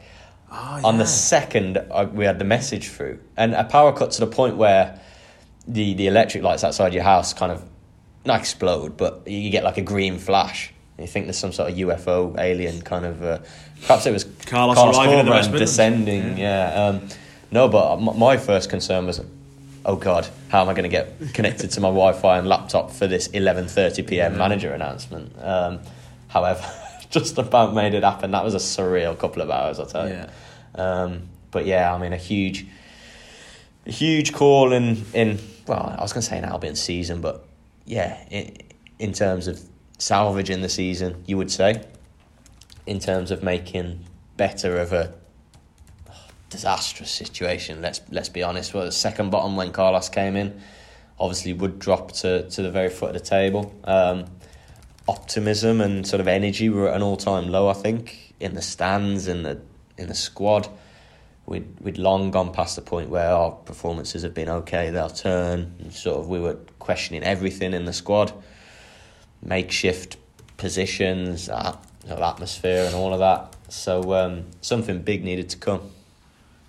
Oh, on the second uh, we had the message through, and a power cut to the point where the the electric lights outside your house kind of not explode, but you get like a green flash. You think there's some sort of UFO alien kind of. Uh, perhaps it was Carlos arriving in the West descending. Yeah. Um, no, but my first concern was, oh god, how am I going to get connected to my Wi-Fi and laptop for this 11:30 p.m. Yeah. manager announcement? Um, however, just about made it happen. That was a surreal couple of hours, I'll tell you. Yeah. Um, but yeah, I mean, a huge, a huge call in in well, I was going to say an Albion season, but yeah, in, in terms of salvaging the season, you would say, in terms of making better of a disastrous situation. Let's let's be honest. Well, the second bottom when Carlos came in, obviously would drop to to the very foot of the table. Um, optimism and sort of energy were at an all time low. I think in the stands in the in the squad. We'd we'd long gone past the point where our performances have been okay. They'll turn. And sort of we were questioning everything in the squad, makeshift positions, atmosphere, and all of that. So um, something big needed to come.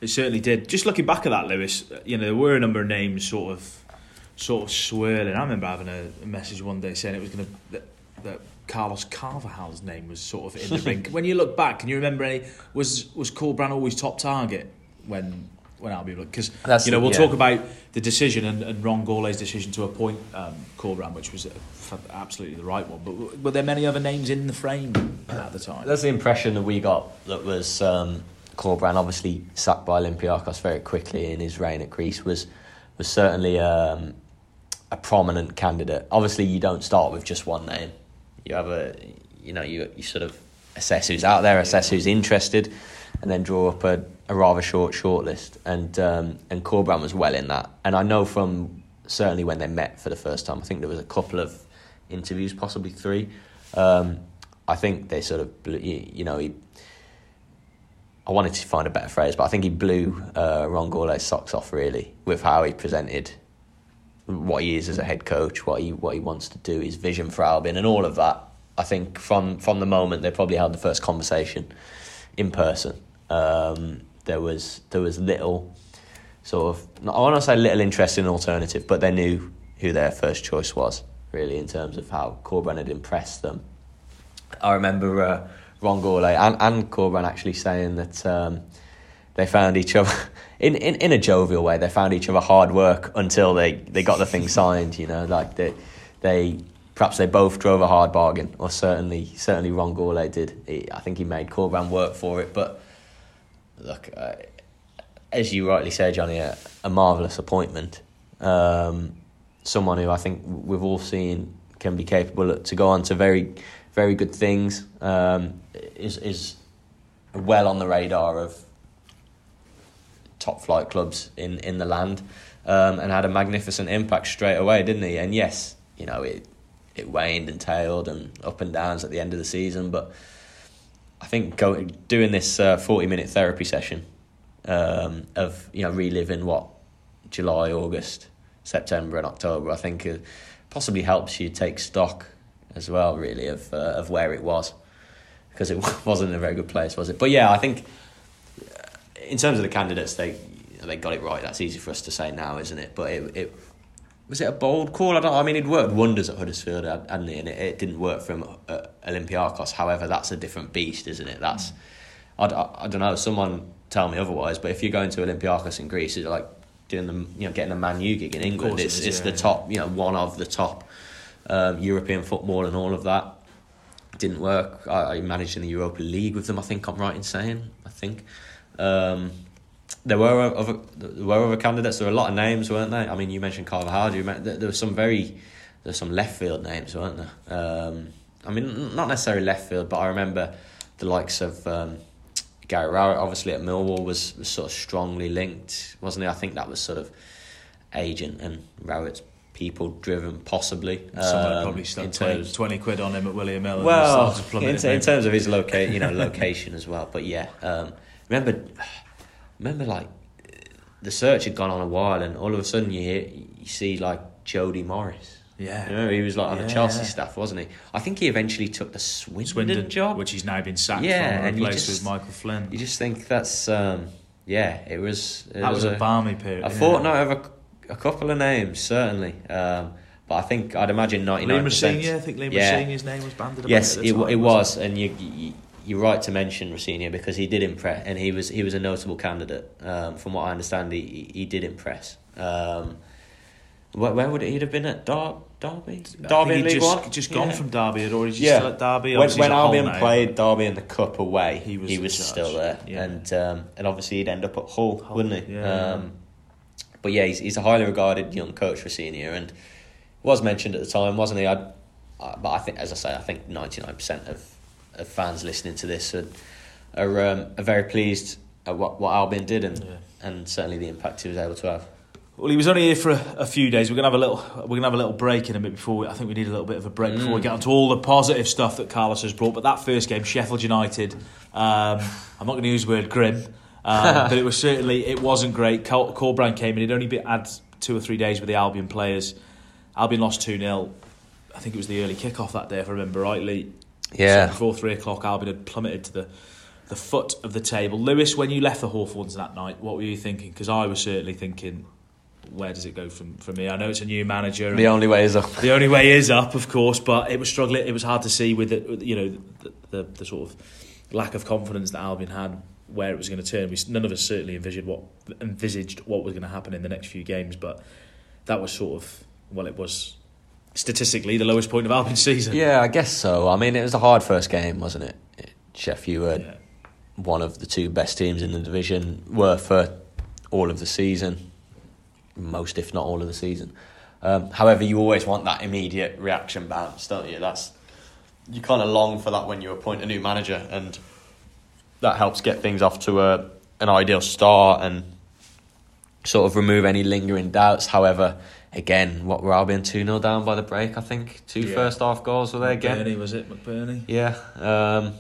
It certainly did. Just looking back at that, Lewis, you know, there were a number of names sort of, sort of swirling. I remember having a, message one day saying it was going to that, that Carlos Carvalhal's name was sort of in the ring. When you look back, can you remember any? Was was Corberan always top target when when Albion? Because you know we'll yeah. talk about the decision and, and Ron Gourlay's decision to appoint um, which was absolutely the right one. But were there many other names in the frame at the time? That's the impression that we got. That was um, Corberan, obviously sacked by Olympiacos very quickly in his reign at Greece, was was certainly um, a prominent candidate. Obviously, you don't start with just one name. You have a, you know, you you sort of assess who's out there, assess who's interested, and then draw up a, a rather short shortlist. And um, and Corberan was well in that. And I know from certainly when they met for the first time, I think there was a couple of interviews, possibly three. Um, I think they sort of, blew, you, know, he. I wanted to find a better phrase, but I think he blew uh, Ron Gourlay's socks off really with how he presented what he is as a head coach, what he what he wants to do, his vision for Albion, and all of that. I think from from the moment they probably had the first conversation in person, um, there was there was little sort of I want to say little interest in an alternative, but they knew who their first choice was really in terms of how Corberan had impressed them. I remember uh, Ron Gourlay and, and Corberan actually saying that um, they found each other in, in, in a jovial way. They found each other hard work until they, they got the thing signed. You know, like they they perhaps they both drove a hard bargain, or certainly certainly Ron Gourlay did. He, I think he made Corberan work for it. But look, uh, as you rightly say, Johnny, a, a marvelous appointment. Um, someone who I think we've all seen can be capable to go on to very very good things. Um, is is well on the radar of top flight clubs in, in the land, um, and had a magnificent impact straight away, didn't he? And yes, you know it it waned and tailed and up and downs at the end of the season, but I think go, doing this uh, forty minute therapy session um, of you know reliving what July, August, September, and October, I think uh, possibly helps you take stock as well, really, of uh, of where it was because it wasn't a very good place, was it? But yeah, I think uh, in terms of the candidates, they they got it right. That's easy for us to say now, isn't it? But it, it was it a bold call? I don't. I mean, it worked wonders at Huddersfield, hadn't it? And it, it didn't work for him at Olympiacos. However, that's a different beast, isn't it? That's I, I, I don't know. Someone tell me otherwise. But if you're going to Olympiacos in Greece, it's like doing the you know getting a Man U gig in England. course it It's it's yeah, the yeah. top you know one of the top um, European football and all of that. Didn't work. I, I managed in the Europa League with them. I think I'm right in saying. I think. Um, there were other there were other candidates. There were a lot of names, weren't there? I mean, you mentioned Carvalhal. You meant, there there were some very there were some left field names, weren't there? Um, I mean, not necessarily left field, but I remember the likes of um, Gary Rowett, obviously at Millwall, was, was sort of strongly linked, wasn't he? I think that was sort of agent and Rowett's people driven, possibly. Someone um, probably stuck in 20, terms- 20 quid on him at William Hill. well, started in, in terms of his loca- you know, location as well. But yeah, um, remember remember like the search had gone on a while, and all of a sudden you hear you see like Jody Morris. Yeah. You know, he was like on Yeah, the Chelsea yeah. staff, wasn't he? I think he eventually took the Swindon, Swindon job. which he's now been sacked Yeah, from and replaced with Michael Flynn. you just think that's um, yeah, it was. It that was a balmy period. a yeah. fortnight of a, a couple of names certainly, um, but I think I'd imagine ninety nine percent. Rosenior, I think Liam Yeah. Rosenior's name was banded about Yes, it, it was, and you, you you're right to mention Rosenior because he did impress, and he was he was a notable candidate. Um, from what I understand, he he did impress. Um, where, where would he'd have been at Dar- Derby? Derby think in he'd League just, One. just gone Yeah. from Derby, already just Yeah. still at Derby. when, Obviously, when he's Hull Albion now. played Derby in the Cup away, He he was was, charge, still there, yeah. and um, and obviously he'd end up at Hull, Hull, wouldn't he? yeah. Um, but yeah, he's, he's a highly regarded young coach senior, and was mentioned at the time, wasn't he? I, I, but I think, as I say, I think ninety nine percent of of fans listening to this are are, um, are very pleased at what what Albion did, and Yeah. and certainly the impact he was able to have. Well, he was only here for a, a few days. We're gonna have a little. We're gonna have a little break in a bit before. We, I think we need a little bit of a break before we Mm. get onto all the positive stuff that Carlos has brought. But that first game, Sheffield United. Um, I'm not going to use the word grim, um, but it was certainly it wasn't great. Col- Corberan came in. He'd only been had two or three days with the Albion players. Albion lost two 0 I think it was the early kickoff that day, if I remember rightly. So before three o'clock, Albion had plummeted to the the foot of the table. Lewis, when you left the Hawthorns that night, what were you thinking? Because I was certainly thinking, where does it go from from here? I know it's a new manager. the only way is up. the only way is up, of course, but it was struggling. It was hard to see with it, with, you know, the, the, the sort of lack of confidence that Albion had where it was going to turn. We none of us certainly envisaged what envisaged what was going to happen in the next few games, but that was sort of well, it was statistically the lowest point of Albion's season. Yeah, I guess so. I mean, it was a hard first game, wasn't it? Sheffield were Yeah. one of the two best teams in the division, were for all of the season, most if not all of the season. Um, however, you always want that immediate reaction bounce, don't you? That's you kind of long for that when you appoint a new manager, and that helps get things off to a an ideal start and sort of remove any lingering doubts. However, again, what were Albion two 0 down by the break? I think two Yeah. first half goals were there again. McBurnie was it McBurnie? Yeah. Um,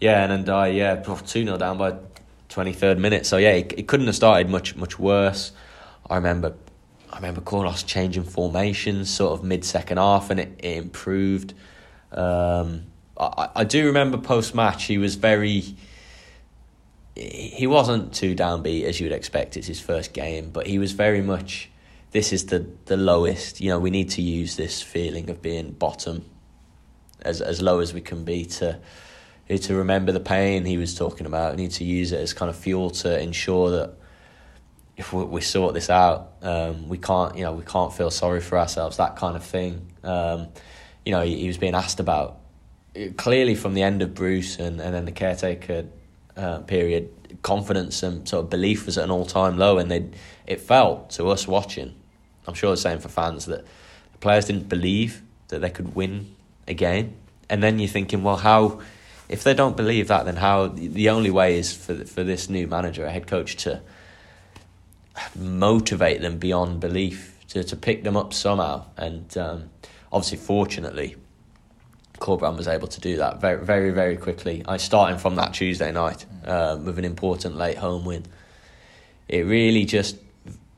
yeah, and then I yeah, 2 0 down by 23rd minute. So yeah, it, it couldn't have started much much worse. I remember I remember Cornos changing formations sort of mid second half and it, it improved. Um, I, I do remember post match he was very he wasn't too downbeat as you would expect. It's his first game, but he was very much. This is the the lowest. You know, we need to use this feeling of being bottom, as as low as we can be to to remember the pain he was talking about. We need to use it as kind of fuel to ensure that if we, sort this out, um, we can't. You know, we can't feel sorry for ourselves. That kind of thing. Um, you know, he, he was being asked about clearly from the end of Bruce and, and then the caretaker uh, period, confidence and sort of belief was at an all time low, and they it felt to us watching. I'm sure the same for fans that the players didn't believe that they could win again, and then you're thinking, well, how? If they don't believe that, then how? The only way is for for this new manager, a head coach, to motivate them beyond belief, to to pick them up somehow, and um, obviously, fortunately, Corberan was able to do that very, very, very quickly. I starting from that Tuesday night um, with an important late home win. It really just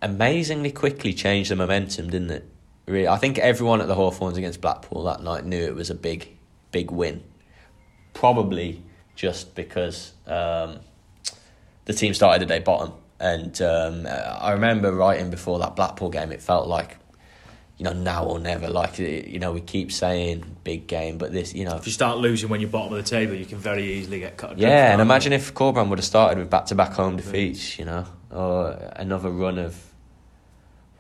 amazingly quickly changed the momentum, didn't it? Really, I think everyone at the Hawthorns against Blackpool that night knew it was a big, big win. Probably just because um, the team started the day bottom, and um, I remember writing before that Blackpool game, it felt like you know, now or never. Like you know, we keep saying big game, but this, you know, If you start losing when you're bottom of the table, you can very easily get cut. yeah. And imagine if Corberan would have started with back-to-back home defeats, you know, or another run of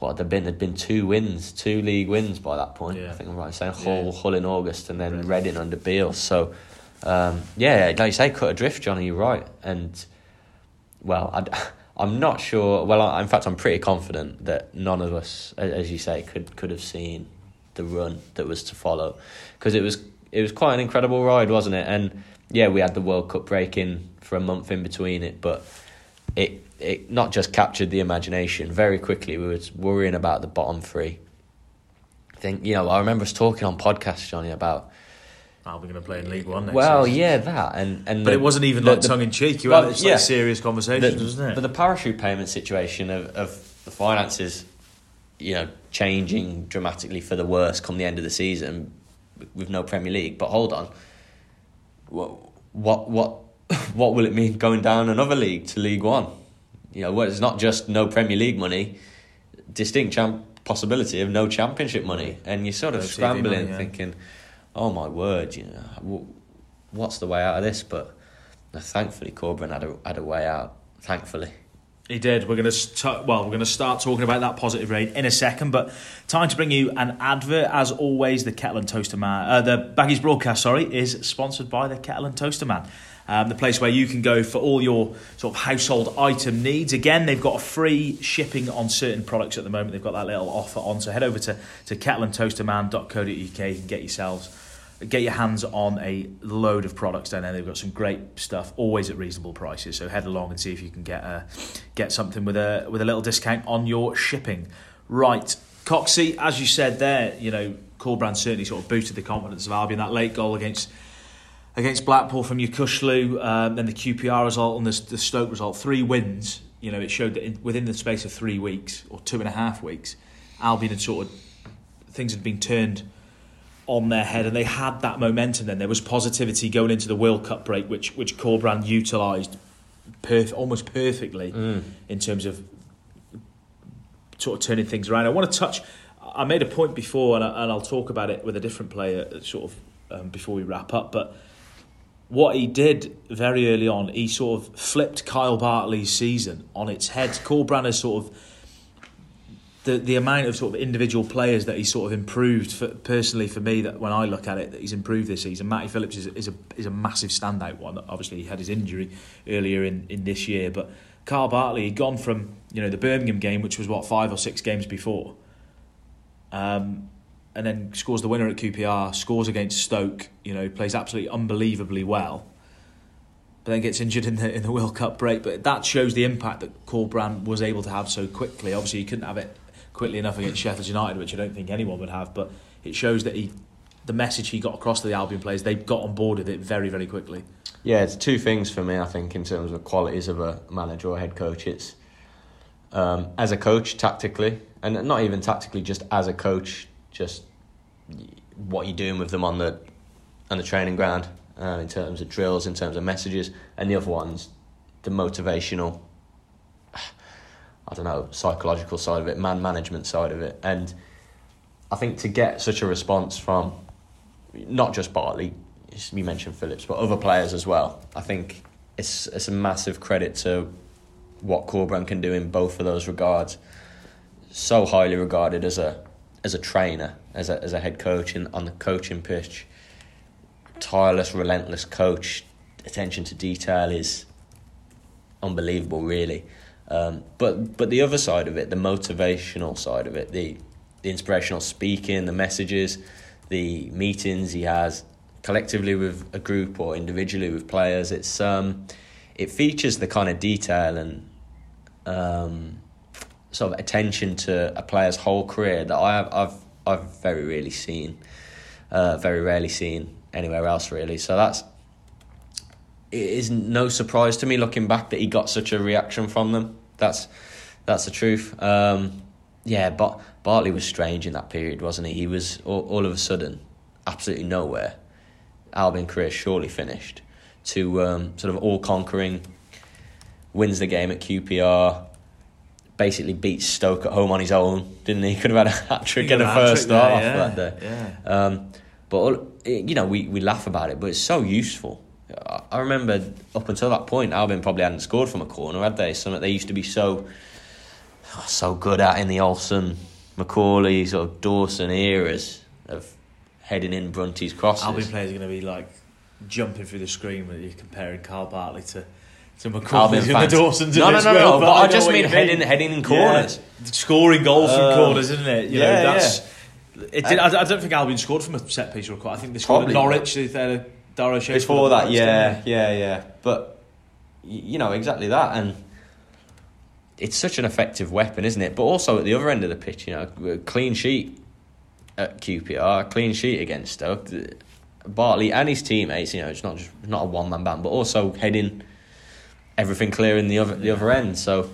what had there been? There'd been two wins, two league wins by that point. Yeah. I think I'm right in saying Hull, Yeah. Hull in August, and then Reading. Reading under Beale. So, um, yeah, like you say, cut adrift, Johnny. You're right, and well, I'd, I'm not sure. Well, I, in fact, I'm pretty confident that none of us, as you say, could could have seen the run that was to follow, because it was it was quite an incredible ride, wasn't it? And yeah, we had the World Cup break in for a month in between it, but it it not just captured the imagination. Very quickly, we were worrying about the bottom three. I think you know. I remember us talking on podcasts, Johnny, about Albion going to play in League One next well, season. yeah, that and and But the- it wasn't even the- like tongue in cheek. You well, had yeah. like serious conversations, the- wasn't it? But the parachute payment situation of, of the finances, you know, changing dramatically for the worse come the end of the season with no Premier League. But hold on, what what what what will it mean going down another league to League One? You know, well, it's not just no Premier League money, distinct champ possibility of no Championship money, and you're sort of No scrambling, money, yeah. thinking, "Oh my word, you know, what's the way out of this?" But thankfully, Corberan had a had a way out. Thankfully. He did. We're going to well, we're going to start talking about that positive rate in a second, but time to bring you an advert. As always, the Kettle and Toaster Man, uh, the Baggies broadcast, sorry, is sponsored by the Kettle and Toaster Man. Um, the place where you can go for all your sort of household item needs. Again, they've got a free shipping on certain products at the moment. They've got that little offer on. So head over to, to kettleandtoasterman.co.uk. You can get yourselves get your hands on a load of products down there. They've got some great stuff, always at reasonable prices. So head along and see if you can get a, get something with a with a little discount on your shipping. Right, Coxey, as you said there, you know, Corberan certainly sort of boosted the confidence of Albion. That late goal against against Blackpool from Yokuslu, um, then the QPR result and the, the Stoke result, three wins. You know, it showed that in, within the space of three weeks or two and a half weeks, Albion had sort of things had been turned on their head and they had that momentum then. There was positivity going into the World Cup break which which Corberan utilised perf- almost perfectly in terms of sort of turning things around. I want to touch I made a point before and, I, and I'll talk about it with a different player sort of um, before we wrap up but what he did very early on he sort of flipped Kyle Bartley's season on its head. Corberan has sort of the the amount of sort of individual players that he sort of improved for, personally for me that when I look at it that he's improved this season. Matty Phillips is, is a is a massive standout one. Obviously he had his injury earlier in, in this year but Kyle Bartley he'd gone from you know the Birmingham game which was what five or six games before um, and then scores the winner at QPR scores against Stoke you know plays absolutely unbelievably well but then gets injured in the in the World Cup break. But that shows the impact that Corberan was able to have so quickly. Obviously, he couldn't have it quickly enough against Sheffield United, which I don't think anyone would have. But it shows that he, the message he got across to the Albion players, they got on board with it very very quickly. Yeah, it's two things for me. I think in terms of qualities of a manager or head coach, it's um, as a coach tactically, and not even tactically, just as a coach, just what you're doing with them on the on the training ground uh, in terms of drills, in terms of messages, and the other ones, the motivational. I don't know psychological side of it, man management side of it, and I think to get such a response from not just Bartley, you mentioned Phillips, but other players as well. I think it's it's a massive credit to what Corberan can do in both of those regards. So highly regarded as a as a trainer, as a as a head coach in, on the coaching pitch. Tireless, relentless coach. Attention to detail is unbelievable, really. Um, but but the other side of it, the motivational side of it, the the inspirational speaking, the messages, the meetings he has collectively with a group or individually with players. It's um, it features the kind of detail and um, sort of attention to a player's whole career that I have I've I've very rarely seen, uh, very rarely seen anywhere else really. So that's it is no surprise to me looking back that he got such a reaction from them. That's that's the truth. Um, yeah, but Bartley was strange in that period, wasn't he? He was all, all of a sudden absolutely nowhere. Albion career surely finished. To um, sort of all conquering, wins the game at QPR. Basically beat Stoke at home on his own, didn't he? Could have had a hat trick in the first start off that day. Yeah. Um, but all- you know, we, we laugh about it, but it's so useful. I- I remember up until that point, Albion probably hadn't scored from a corner, had they? Something they used to be so so good at in the Olsson, McAuley, sort of Dawson eras of heading in Brunty's crosses. Albion players are going to be like jumping through the screen when you're comparing Kyle Bartley to to and the. Dawsons. No, no, no, no, world, but I know just mean heading- heading in corners. Yeah. scoring goals from uh, corners, isn't it? You know, yeah, that's. It did, I, I don't think Albion scored from a set piece or a corner. I think they scored Probably at Norwich. They had Before that, Norwich, yeah, yeah, yeah. But you know exactly that, and it's such an effective weapon, isn't it? But also at the other end of the pitch, you know, clean sheet at QPR, clean sheet against Stoke. Bartley and his teammates, you know, it's not just not a one man band, but also heading everything clear in the other the other end. So,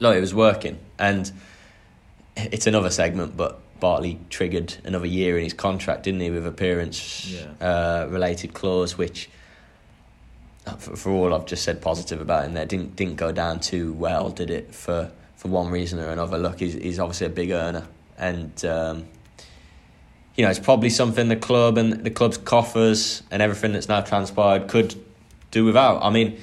look, it was working, and it's another segment, but Bartley triggered another year in his contract, didn't he, with appearance Yeah. uh, related clause, which. uh, For, for all I've just said positive about him, there didn't didn't go down too well, did it? For for one reason or another. Look, he's he's obviously a big earner, and um, you know it's probably something the club and the club's coffers and everything that's now transpired could do without. I mean,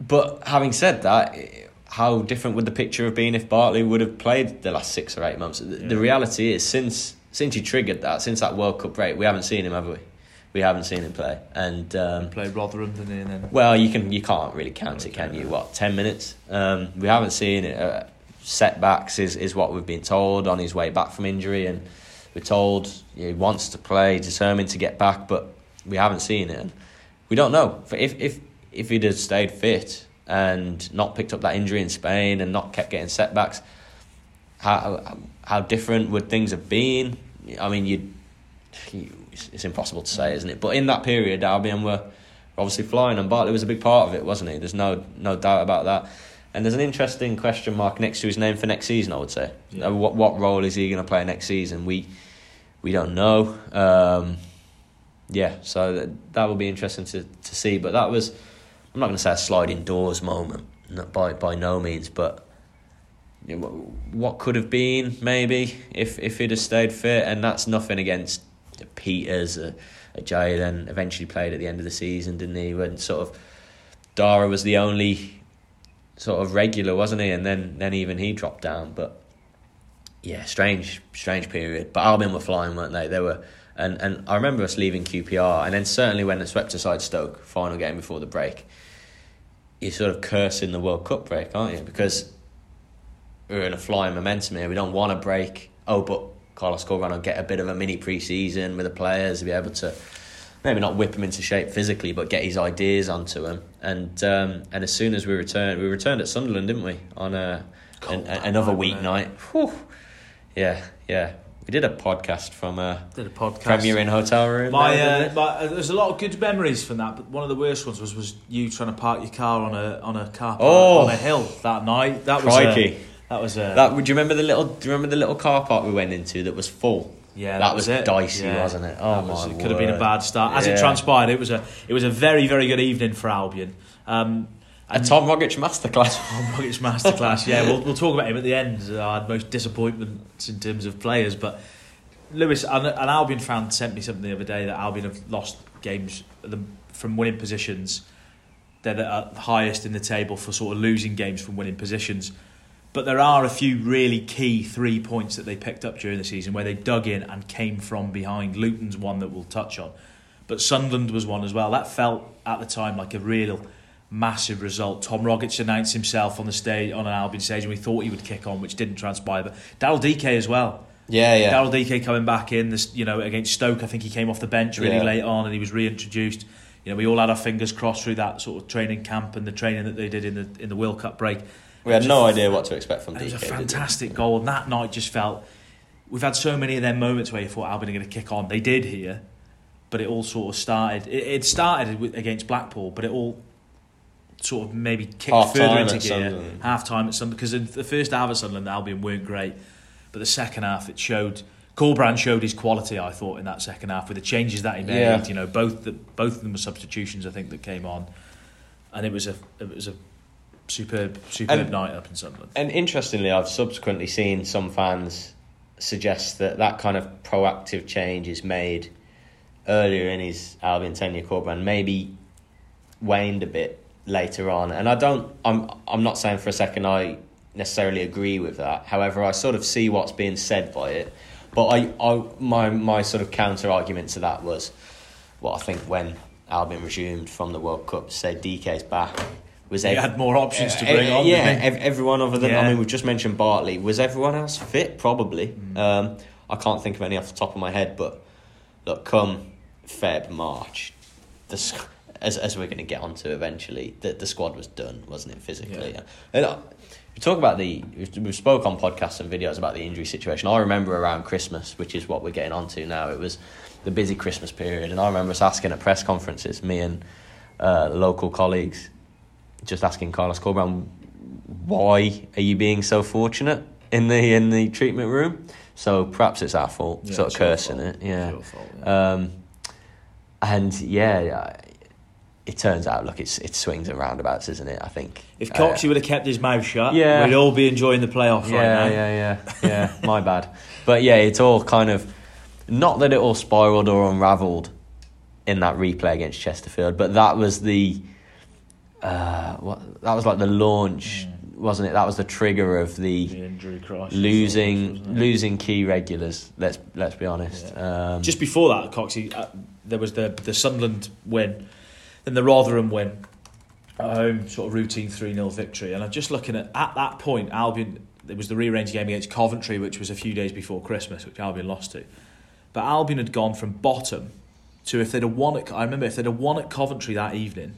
but having said that, how different would the picture have been if Bartley would have played the last six or eight months? The, the reality is, since since he triggered that, since that World Cup break, we haven't seen him, have we? We haven't seen him play, and um, Played Rotherham, didn't he? And then well, you can you can't really count it, can you? What ten minutes? Um, we haven't seen it. Uh, setbacks is is what we've been told on his way back from injury, and we're told he wants to play, determined to get back, but we haven't seen it, and we don't know if if if he'd have stayed fit and not picked up that injury in Spain and not kept getting setbacks. How how different would things have been? I mean, you it's impossible to say, isn't it? But in that period, Albion were obviously flying, and Bartley was a big part of it, wasn't he? There's no no doubt about that. And there's an interesting question mark next to his name for next season. I would say, Yeah. Uh, what what role is he going to play next season? We we don't know. Um, yeah, so that, that will be interesting to, to see. But that was, I'm not going to say a sliding doors moment, by by no means, but you know, what could have been maybe if if he'd have stayed fit, and that's nothing against Pieters. Uh, Jay then eventually played at the end of the season, didn't he? When sort of Dara was the only sort of regular, wasn't he? And then then even he dropped down. But yeah, strange strange period. But Albion were flying, weren't they? They were. And, and I remember us leaving QPR, and then certainly when it swept aside Stoke, final game before the break, you're sort of cursing the World Cup break, aren't you? Because we're in a flying momentum here. We don't want to break. Oh, but Carlos Corberán will get a bit of a mini pre-season with the players, to be able to maybe not whip him into shape physically, but get his ideas onto him. And um, and as soon as we returned, we returned at Sunderland, didn't we? On a, an, another night, weeknight. Whew. Yeah, yeah. We did a podcast from a did a podcast. Premier Inn hotel room. My, there, uh, my uh, there's a lot of good memories from that, but one of the worst ones was was you trying to park your car on a on a car park Oh. on a hill that night. That was Crikey. uh, that was uh, that, do you remember the little? Do you remember the little car park we went into that was full? yeah, that was it. dicey, Yeah. wasn't it? Oh That was- my it could have been a bad start. As Yeah. it transpired, it was a it was a very very good evening for Albion. Um, A Tom Rogic masterclass. Tom Rogic masterclass. Yeah, we'll we'll talk about him at the end. Uh, I had most disappointments in terms of players, but Lewis, an, an Albion fan sent me something the other day that Albion have lost games from winning positions. They're the uh, highest in the table for sort of losing games from winning positions. But there are a few really key three points that they picked up during the season where they dug in and came from behind. Luton's one that we'll touch on, but Sunderland was one as well. That felt at the time like a real massive result. Tom Rogic announced himself on the stage on an Albion stage, and we thought he would kick on, which didn't transpire. But Daryl Dike as well. Yeah, yeah. Daryl Dike coming back in, this you know against Stoke. I think he came off the bench really Yeah. late on, and he was reintroduced. You know, we all had our fingers crossed through that sort of training camp and the training that they did in the in the World Cup break. we had no a- idea what to expect from It was a fantastic goal, and that night just felt. We've had so many of them moments where you thought Albion are going to kick on. They did here, but it all sort of started. It, it started with, against Blackpool, but it all sort of maybe kicked Half further into at gear. Half time at Sunderland because in the first half at Sunderland, Albion weren't great, but the second half it showed. Corberan showed his quality, I thought, in that second half with the changes that he made. Yeah. You know, both the, both of them were substitutions, I think, that came on, and it was a it was a superb superb And- night up in Sunderland. And interestingly, I've subsequently seen some fans suggest that that kind of proactive change is made earlier in his Albion tenure, Corberan, maybe waned a bit later on. And I don't, I'm, I'm not saying for a second I necessarily agree with that. However, I sort of see what's being said by it. But I, I my, my sort of counter argument to that was, well, I think when Albion resumed from the World Cup, said Dike's back. Was They had more options to bring uh, on. Yeah, ev- everyone other than I mean, we've just mentioned Bartley. Was everyone else fit? Probably. Mm. Um, I can't think of any off the top of my head, but look, come Feb March, the as as we're going to get onto eventually, the the squad was done, wasn't it physically? Yeah. And, uh, we talk about the we've, we've spoke on podcasts and videos about the injury situation. I remember around Christmas, which is what we're getting onto now. It was the busy Christmas period, and I remember us asking at press conferences, me and uh, local colleagues, just asking Carlos Corberán, why are you being so fortunate in the in the treatment room? So perhaps it's our fault, Yeah, sort of cursing fault. it, yeah. Fault, yeah. Um, and yeah, it turns out, look, it's it swings and roundabouts, isn't it? I think. If Uh, Coxey would have kept his mouth shut, Yeah. we'd all be enjoying the playoff right yeah, now. yeah, yeah, yeah. My bad. But yeah, it's all kind of not that it all spiraled or unravelled in that replay against Chesterfield, but that was the uh, what that was like the launch, wasn't it? That was the trigger of the The injury crisis. losing wasn't losing key regulars. Let's let's be honest. Um, Just before that, Coxey, uh, there was the the Sunderland win, then the Rotherham win, at home sort of routine three 0 victory. And I'm just looking at at that point, Albion. it was the rearranged game against Coventry, which was a few days before Christmas, which Albion lost to. But Albion had gone from bottom to if they'd have won at, I remember if they'd have won at Coventry that evening,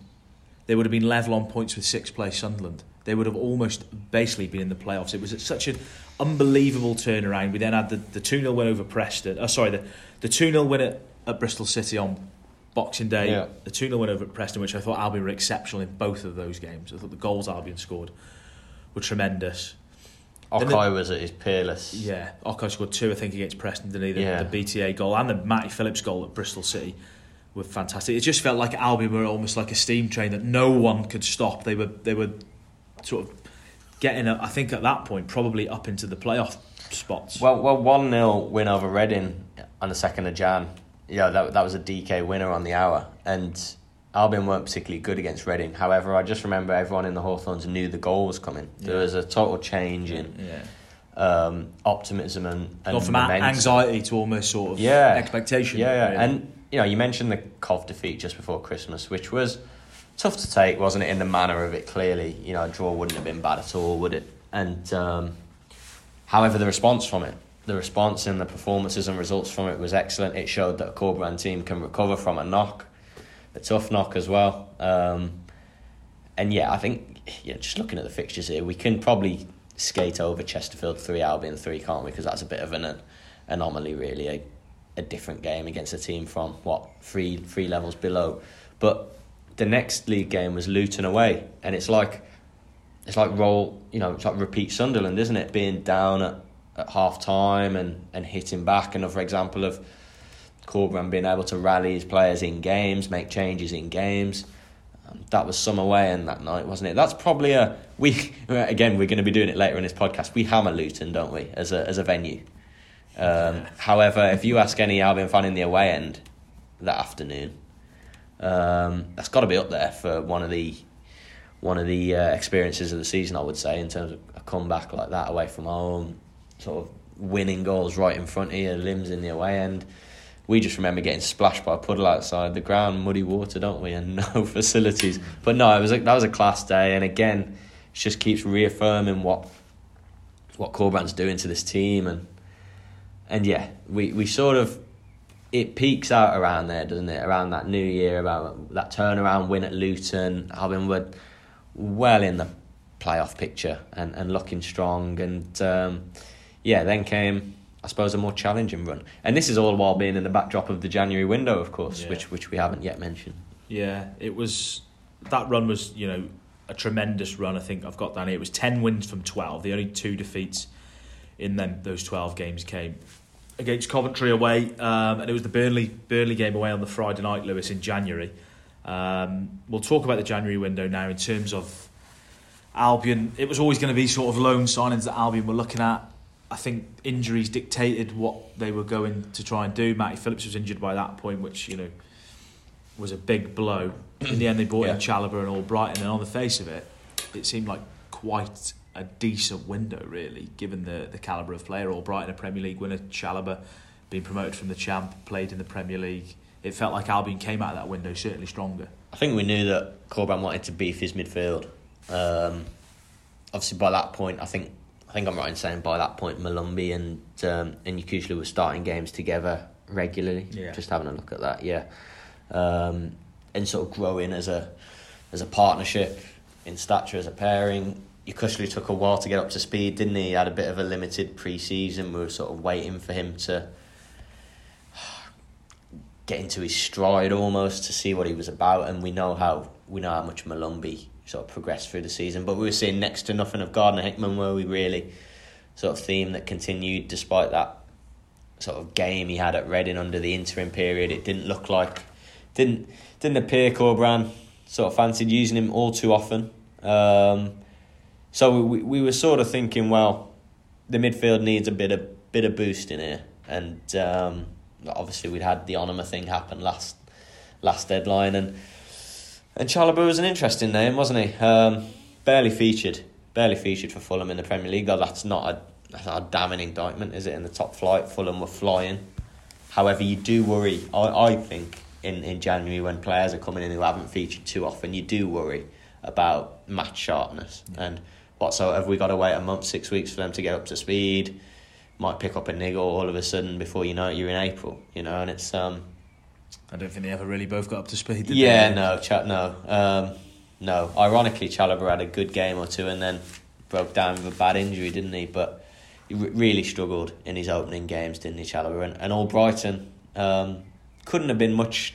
they would have been level on points with sixth place Sunderland. They would have almost basically been in the playoffs. It was such an unbelievable turnaround. We then had the, the 2 0 win over Preston. Oh, sorry, the, the 2 0 win at, at Bristol City on Boxing Day. Yeah. The 2 0 win over at Preston, which I thought Albion were exceptional in both of those games. I thought the goals Albion scored were tremendous. Okay was at his peerless. Yeah, Oko scored two, I think, against Preston, didn't he? The, Yeah. the BTA goal and the Matty Phillips goal at Bristol City were fantastic. It just felt like Albion were almost like a steam train that no one could stop. They were they were sort of getting, I think, at that point, probably up into the playoff spots. Well, well, one 0 win over Reading on the second of Jan. Yeah, that that was a Dike winner on the hour, and Albion weren't particularly good against Reading. However, I just remember everyone in the Hawthorns knew the goal was coming. There Yeah. was a total change in yeah, um, optimism and, and from momentum. anxiety to almost sort of Yeah. expectation. Yeah, yeah, really. and you know, you mentioned the Cov defeat just before Christmas, which was tough to take, wasn't it? In the manner of it, clearly, you know, a draw wouldn't have been bad at all, would it? And um, however, the response from it, the response and the performances and results from it was excellent. It showed that a Corberan team can recover from a knock, a tough knock as well. Um, and yeah, I think yeah, just looking at the fixtures here, we can probably skate over Chesterfield three, Albion three, can't we? Because that's a bit of an anomaly, really. A, a different game against a team from what three three levels below. But the next league game was Luton away, and it's like it's like roll, you know, it's like repeat Sunderland, isn't it? Being down at, at half time and, and hitting back. Another example of Corberan being able to rally his players in games, make changes in games. Um, that was some away in that night, wasn't it? That's probably a we again. We're going to be doing it later in this podcast. We hammer Luton, don't we, as a as a venue. Um, however, if you ask any Albion fan in the away end that afternoon, um, that's got to be up there for one of the one of the uh, experiences of the season. I would say in terms of a comeback like that away from home, sort of winning goals right in front of you, limbs in the away end. We just remember getting splashed by a puddle outside the ground, muddy water, don't we, and no facilities. But no, it was a, that was a class day, and again, it just keeps reaffirming what what Corberan's doing to this team, and and yeah, we, we sort of it peaks out around there, doesn't it? Around that new year, about that turnaround win at Luton, Albion were well in the playoff picture and, and looking strong, and um, yeah, then came I suppose a more challenging run, and this is all while being in the backdrop of the January window, of course, Yeah. which which we haven't yet mentioned. Yeah, it was that run was you know a tremendous run. I think I've got down here. It was ten wins from twelve. The only two defeats in them those twelve games came against Coventry away, um, and it was the Burnley Burnley game away on the Friday night, Lewis, in January. Um, we'll talk about the January window now in terms of Albion. It was always going to be sort of loan signings that Albion were looking at. I think injuries dictated what they were going to try and do. Matty Phillips was injured by that point, which you know was a big blow. In the end, they brought in Yeah. Chalobah and Albrighton, and on the face of it, it seemed like quite a decent window, really, given the the calibre of player. Albrighton, a Premier League winner, Chalobah being promoted from the champ, played in the Premier League. It felt like Albion came out of that window certainly stronger. I think we knew that Corberan wanted to beef his midfield. Um, obviously, by that point, I think I think I'm right in saying by that point, Molumby and um, and Yokuslu were starting games together regularly. Yeah. Just having a look at that, yeah, um, and sort of growing as a as a partnership in stature as a pairing. Yokuslu took a while to get up to speed, didn't he? He had a bit of a limited pre-season. We were sort of waiting for him to get into his stride almost to see what he was about, and we know how we know how much Molumby sort of progressed through the season. But we were seeing next to nothing of Gardner Hickman, where we really sort of theme that continued despite that sort of game he had at Reading under the interim period. It didn't look like didn't didn't appear Corberan sort of fancied using him all too often. Um, so we we were sort of thinking, well, the midfield needs a bit of bit of boost in here, and um, obviously we'd had the Onomah thing happen last last deadline, and and Chalobah was an interesting name, wasn't he? Um, barely featured, barely featured for Fulham in the Premier League. Though that's not a that's not a damning indictment, is it? In the top flight, Fulham were flying. However, you do worry. I I think in, in January when players are coming in who haven't featured too often, you do worry about match sharpness yeah. and what. So have we got to wait a month, six weeks for them to get up to speed? Might pick up a niggle all of a sudden before you know it, you're in April, you know, and it's um. I don't think they ever really both got up to speed. yeah, they? no, ch- no, um, no. Ironically, Chalobah had a good game or two and then broke down with a bad injury, didn't he? But he really struggled in his opening games, didn't he, Chalobah? And, and Albrighton um, couldn't have been much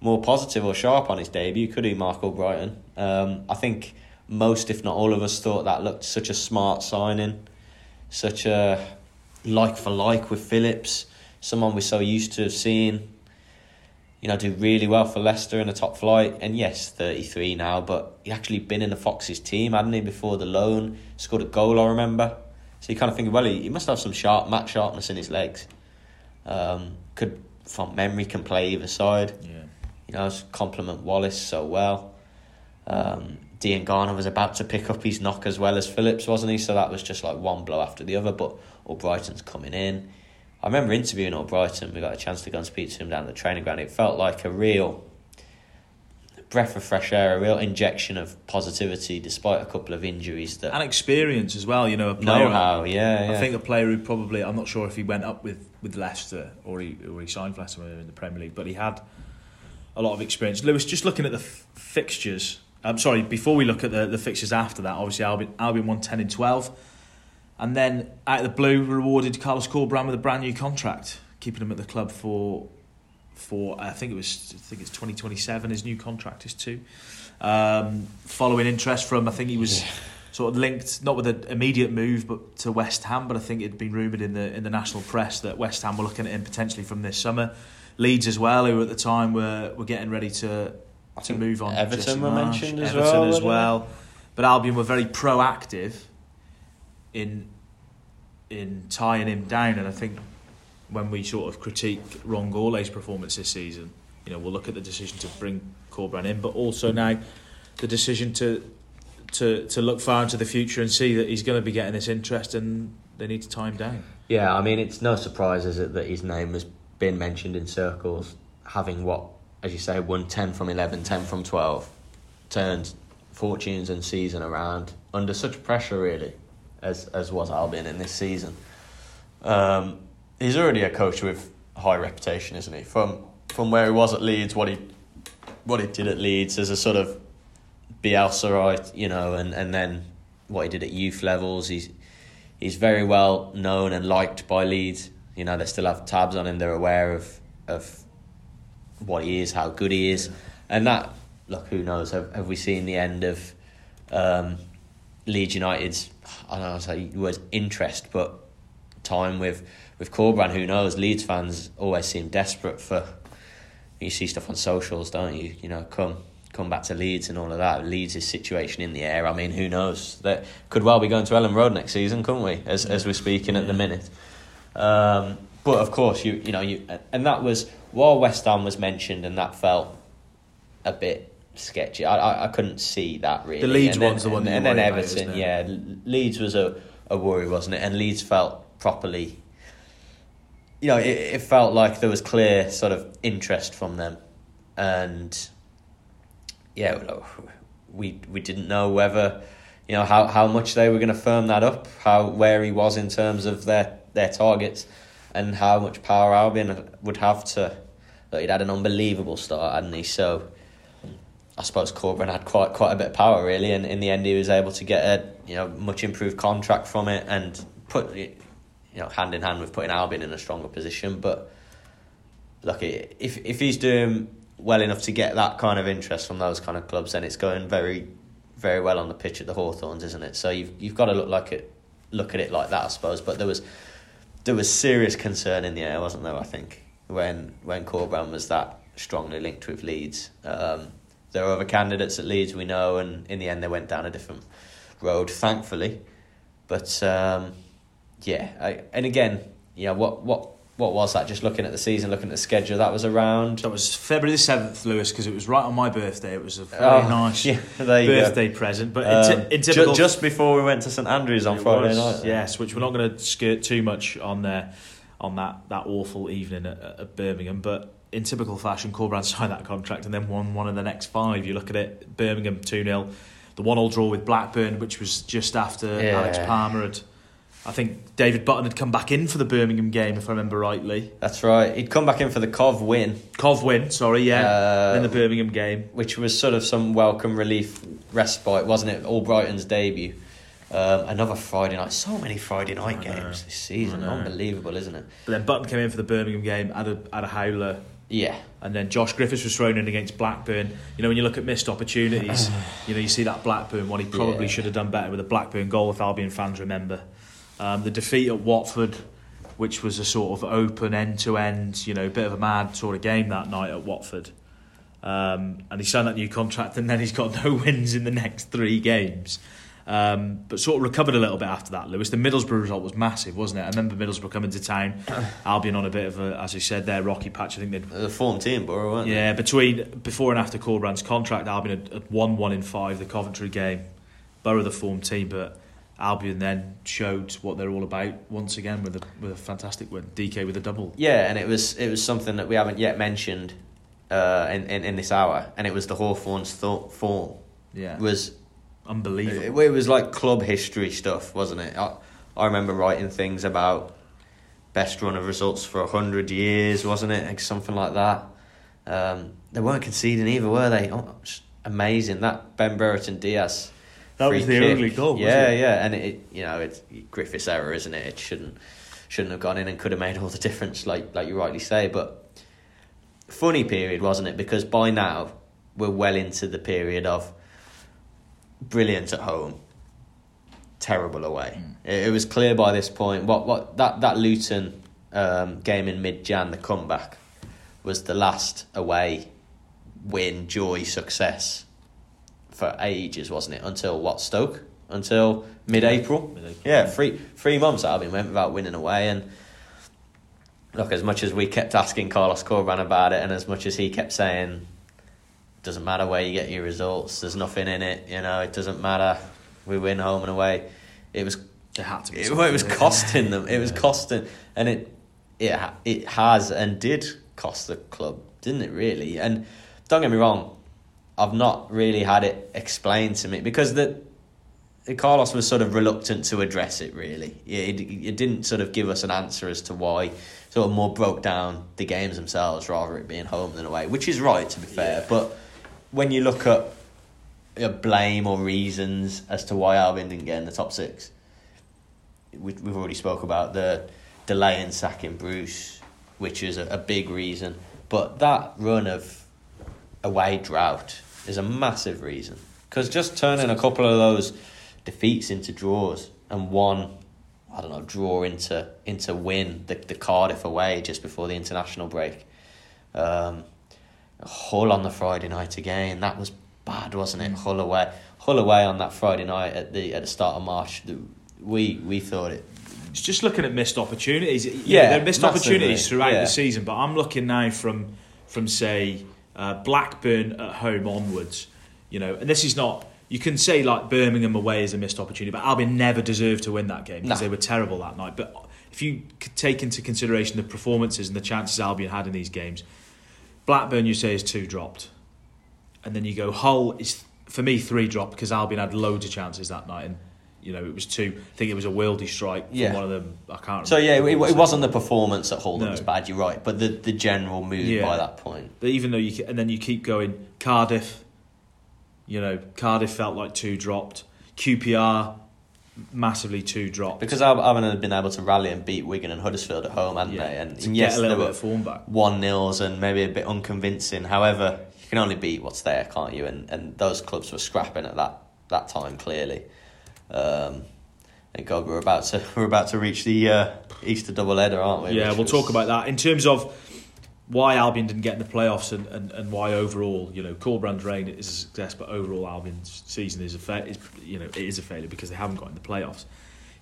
more positive or sharp on his debut, could he, Marc Albrighton? Um, I think most, if not all of us, thought that looked such a smart signing, such a like for like with Phillips, someone we're so used to seeing, you know, do really well for Leicester in the top flight. And yes, 33 now, but he actually been in the Foxes team, hadn't he, before the loan? Scored a goal, I remember. So you kind of think, well, he, he must have some sharp match sharpness in his legs. Um, could, from memory, can play either side. Yeah. You know, complement Wallace so well. Um, Diangana was about to pick up his knock as well as Phillips, wasn't he? So that was just like one blow after the other. But Albrighton's coming in. I remember interviewing Albrighton. We got a chance to go and speak to him down the training ground. It felt like a real breath of fresh air, a real injection of positivity, despite a couple of injuries that and experience as well. You know, a player, know how. Yeah, yeah. I think a player who probably I'm not sure if he went up with, with Leicester or he or he signed for Leicester in the Premier League, but he had a lot of experience. Lewis, just looking at the f- fixtures. I'm sorry, before we look at the, the fixtures after that, obviously Albion, Albion won 10 and 12. And then out of the blue, rewarded Carlos Corberan with a brand new contract, keeping him at the club for for I think it was I think it's 2027 his new contract is too. Um, following interest from I think he was yeah. sort of linked not with an immediate move but to West Ham, but I think it'd been rumoured in the in the national press that West Ham were looking at him potentially from this summer. Leeds as well, who at the time were were getting ready to to move on. Everton were mentioned as Everton well. as well. But Albion were very proactive in in tying him down, and I think when we sort of critique Ron Gourlay's performance this season, you know, we'll look at the decision to bring Corberan in, but also now the decision to to to look far into the future and see that he's going to be getting this interest, and they need to tie him down. Yeah, I mean, it's no surprise, is it, that his name has been mentioned in circles, having what, as you say, won 10 from 11, 10 from 12, turned fortunes and season around under such pressure, really, as, as was Albion in this season. Um, he's already a coach with high reputation, isn't he? From from where he was at Leeds, what he what he did at Leeds as a sort of Bielsa, you know, and, and then what he did at youth levels. He's he's very well known and liked by Leeds you know, they still have tabs on him. They're aware of of what he is, how good he is, and that. Look, who knows? Have, have we seen the end of um, Leeds United's? I don't know say the was interest, but time with with Corberan. Who knows? Leeds fans always seem desperate for. You see stuff on socials, don't you? You know, come come back to Leeds and all of that. Leeds' situation in the air. I mean, who knows? That could well be going to Elland Road next season, couldn't we? As as we're speaking at the minute. Um, but of course, you you know you and that was while West Ham was mentioned, and that felt a bit sketchy. I I, I couldn't see that really. The Leeds and one's the one, and, and then Everton. About, yeah, Leeds was a a worry, wasn't it? And Leeds felt properly. You know, it, it felt like there was clear sort of interest from them, and yeah, we we didn't know whether you know how, how much they were going to firm that up, how where he was in terms of their their targets and how much power Albion would have to. Look, he'd had an unbelievable start, hadn't he? So I suppose Corberan had quite quite a bit of power really, and in the end he was able to get a you know much improved contract from it and put you know hand in hand with putting Albion in a stronger position. But look, if if he's doing well enough to get that kind of interest from those kind of clubs, then it's going very, very well on the pitch at the Hawthorns, isn't it? So you've you've got to look like it, look at it like that, I suppose. But there was there was serious concern in the air, wasn't there? I think when when Corberan was that strongly linked with Leeds. Um, there are other candidates at Leeds we know, and in the end they went down a different road, thankfully. But um, yeah, I, and again, yeah, what what what was that? Just looking at the season, looking at the schedule, that was around. That was February the seventh, Lewis, because it was right on my birthday. It was a very Oh, nice yeah, you go. birthday present. But Um, in, t- in ju- just before we went to St Andrews on Friday was, night. Yes, which we're not going to skirt too much on there on that, that awful evening at, at Birmingham. But in typical fashion, Corberan signed that contract and then won one of the next five. You look at it, Birmingham 2 0, the one all draw with Blackburn, which was just after Yeah. Alex Palmer had. I think David Button had come back in for the Birmingham game, if I remember rightly. That's right. He'd come back in for the Cov win, Cov win, sorry, yeah, Uh, in the Birmingham game. which was sort of some welcome relief respite, wasn't it? Albrighton's debut. Um, another Friday night. So many Friday night games this season. Unbelievable, isn't it? But then Button came in for the Birmingham game, had a, had a howler, Yeah. And then Josh Griffiths was thrown in against Blackburn. You know, when you look at missed opportunities, you know, you see that Blackburn one. He probably Yeah. should have done better with a Blackburn goal, if Albion fans remember. Um, the defeat at Watford, which was a sort of open end to end, you know, bit of a mad sort of game that night at Watford. Um, and he signed that new contract, and then he's got no wins in the next three games. Um, but sort of recovered a little bit after that, Lewis. The Middlesbrough result was massive, wasn't it? I remember Middlesbrough coming to town, Albion on a bit of a, as you said, their rocky patch. I think they'd The form team, Borough, weren't yeah, between before and after Corberan's contract, Albion had, had won one in five the Coventry game. Borough the form team, but Albion then showed what they're all about once again with a with a fantastic win. DK with a double. Yeah, and it was it was something that we haven't yet mentioned uh, in, in in this hour, and it was the Hawthorns' thought form Yeah, was unbelievable. It, it was like club history stuff, wasn't it? I, I remember writing things about best run of results for a hundred years, wasn't it? Like something like that. Um, they weren't conceding either, were they? Oh, amazing that Ben Brereton Diaz. That was the kick. only goal, wasn't Yeah, it? yeah, and it you know it's Griffith's error, isn't it? It shouldn't shouldn't have gone in and could have made all the difference, like like you rightly say. But funny period, wasn't it? Because by now we're well into the period of brilliant at home, terrible away. It, it was clear by this point. What what that that Luton um, game in mid Jan, the comeback, was the last away win, joy, success for ages, wasn't it? Until what Stoke? Until mid April. Yeah, three three months that Albion went without winning away, and look, as much as we kept asking Carlos Corberan about it, and as much as he kept saying, doesn't matter where you get your results, there's nothing in it, you know, it doesn't matter. We win home and away. It was There had to be. it, something, it was costing them. It was Yeah. costing, and it it it has and did cost the club, didn't it? Really, and don't get me wrong, I've not really had it explained to me because the. Carlos was sort of reluctant to address it. Really, it, it didn't sort of give us an answer as to why. Sort of more broke down the games themselves, rather it being home than away, which is right to be fair. Yeah. But when you look at uh, blame or reasons as to why Albion didn't get in the top six, we, we've already spoke about the delay in sacking Bruce, which is a, a big reason. But that run of away drought is a massive reason. Because just turning a couple of those defeats into draws and one, I don't know, draw into into win the, the Cardiff away just before the international break. Um, Hull on the Friday night again. That was bad, wasn't it? Hull away, Hull away on that Friday night at the at the start of March. We we thought it It's just looking at missed opportunities. Yeah, Yeah, there are missed massively, opportunities throughout yeah. the season, but I'm looking now from from say uh, Blackburn at home onwards. You know, and this is not. You can say like Birmingham away is a missed opportunity, but Albion never deserved to win that game because No. they were terrible that night. But if you could take into consideration the performances and the chances Albion had in these games, Blackburn you say is two dropped, and then you go Hull is for me three dropped because Albion had loads of chances that night and. You know, it was two. I think it was a Wildy strike from Yeah. one of them. I can't. remember So yeah, it, it wasn't the performance at Hull that No. was bad. You're right, but the, the general mood Yeah. by that point. But even though you and then you keep going, Cardiff. You know, Cardiff felt like two dropped. QPR, massively two dropped. Because Albion had been able to rally and beat Wigan and Huddersfield at home, hadn't yeah, they? And, and get yes, a little bit of form back. one nils and maybe a bit unconvincing. However, you can only beat what's there, can't you? And and those clubs were scrapping at that that time clearly. Um, and God, we're about to we're about to reach the uh, Easter double header, aren't we? Yeah, Which we'll was- talk about that in terms of why Albion didn't get in the playoffs and, and, and why overall, you know, Corberan's reign is a success, but overall Albion's season is a fa- is, you know it is a failure because they haven't got in the playoffs.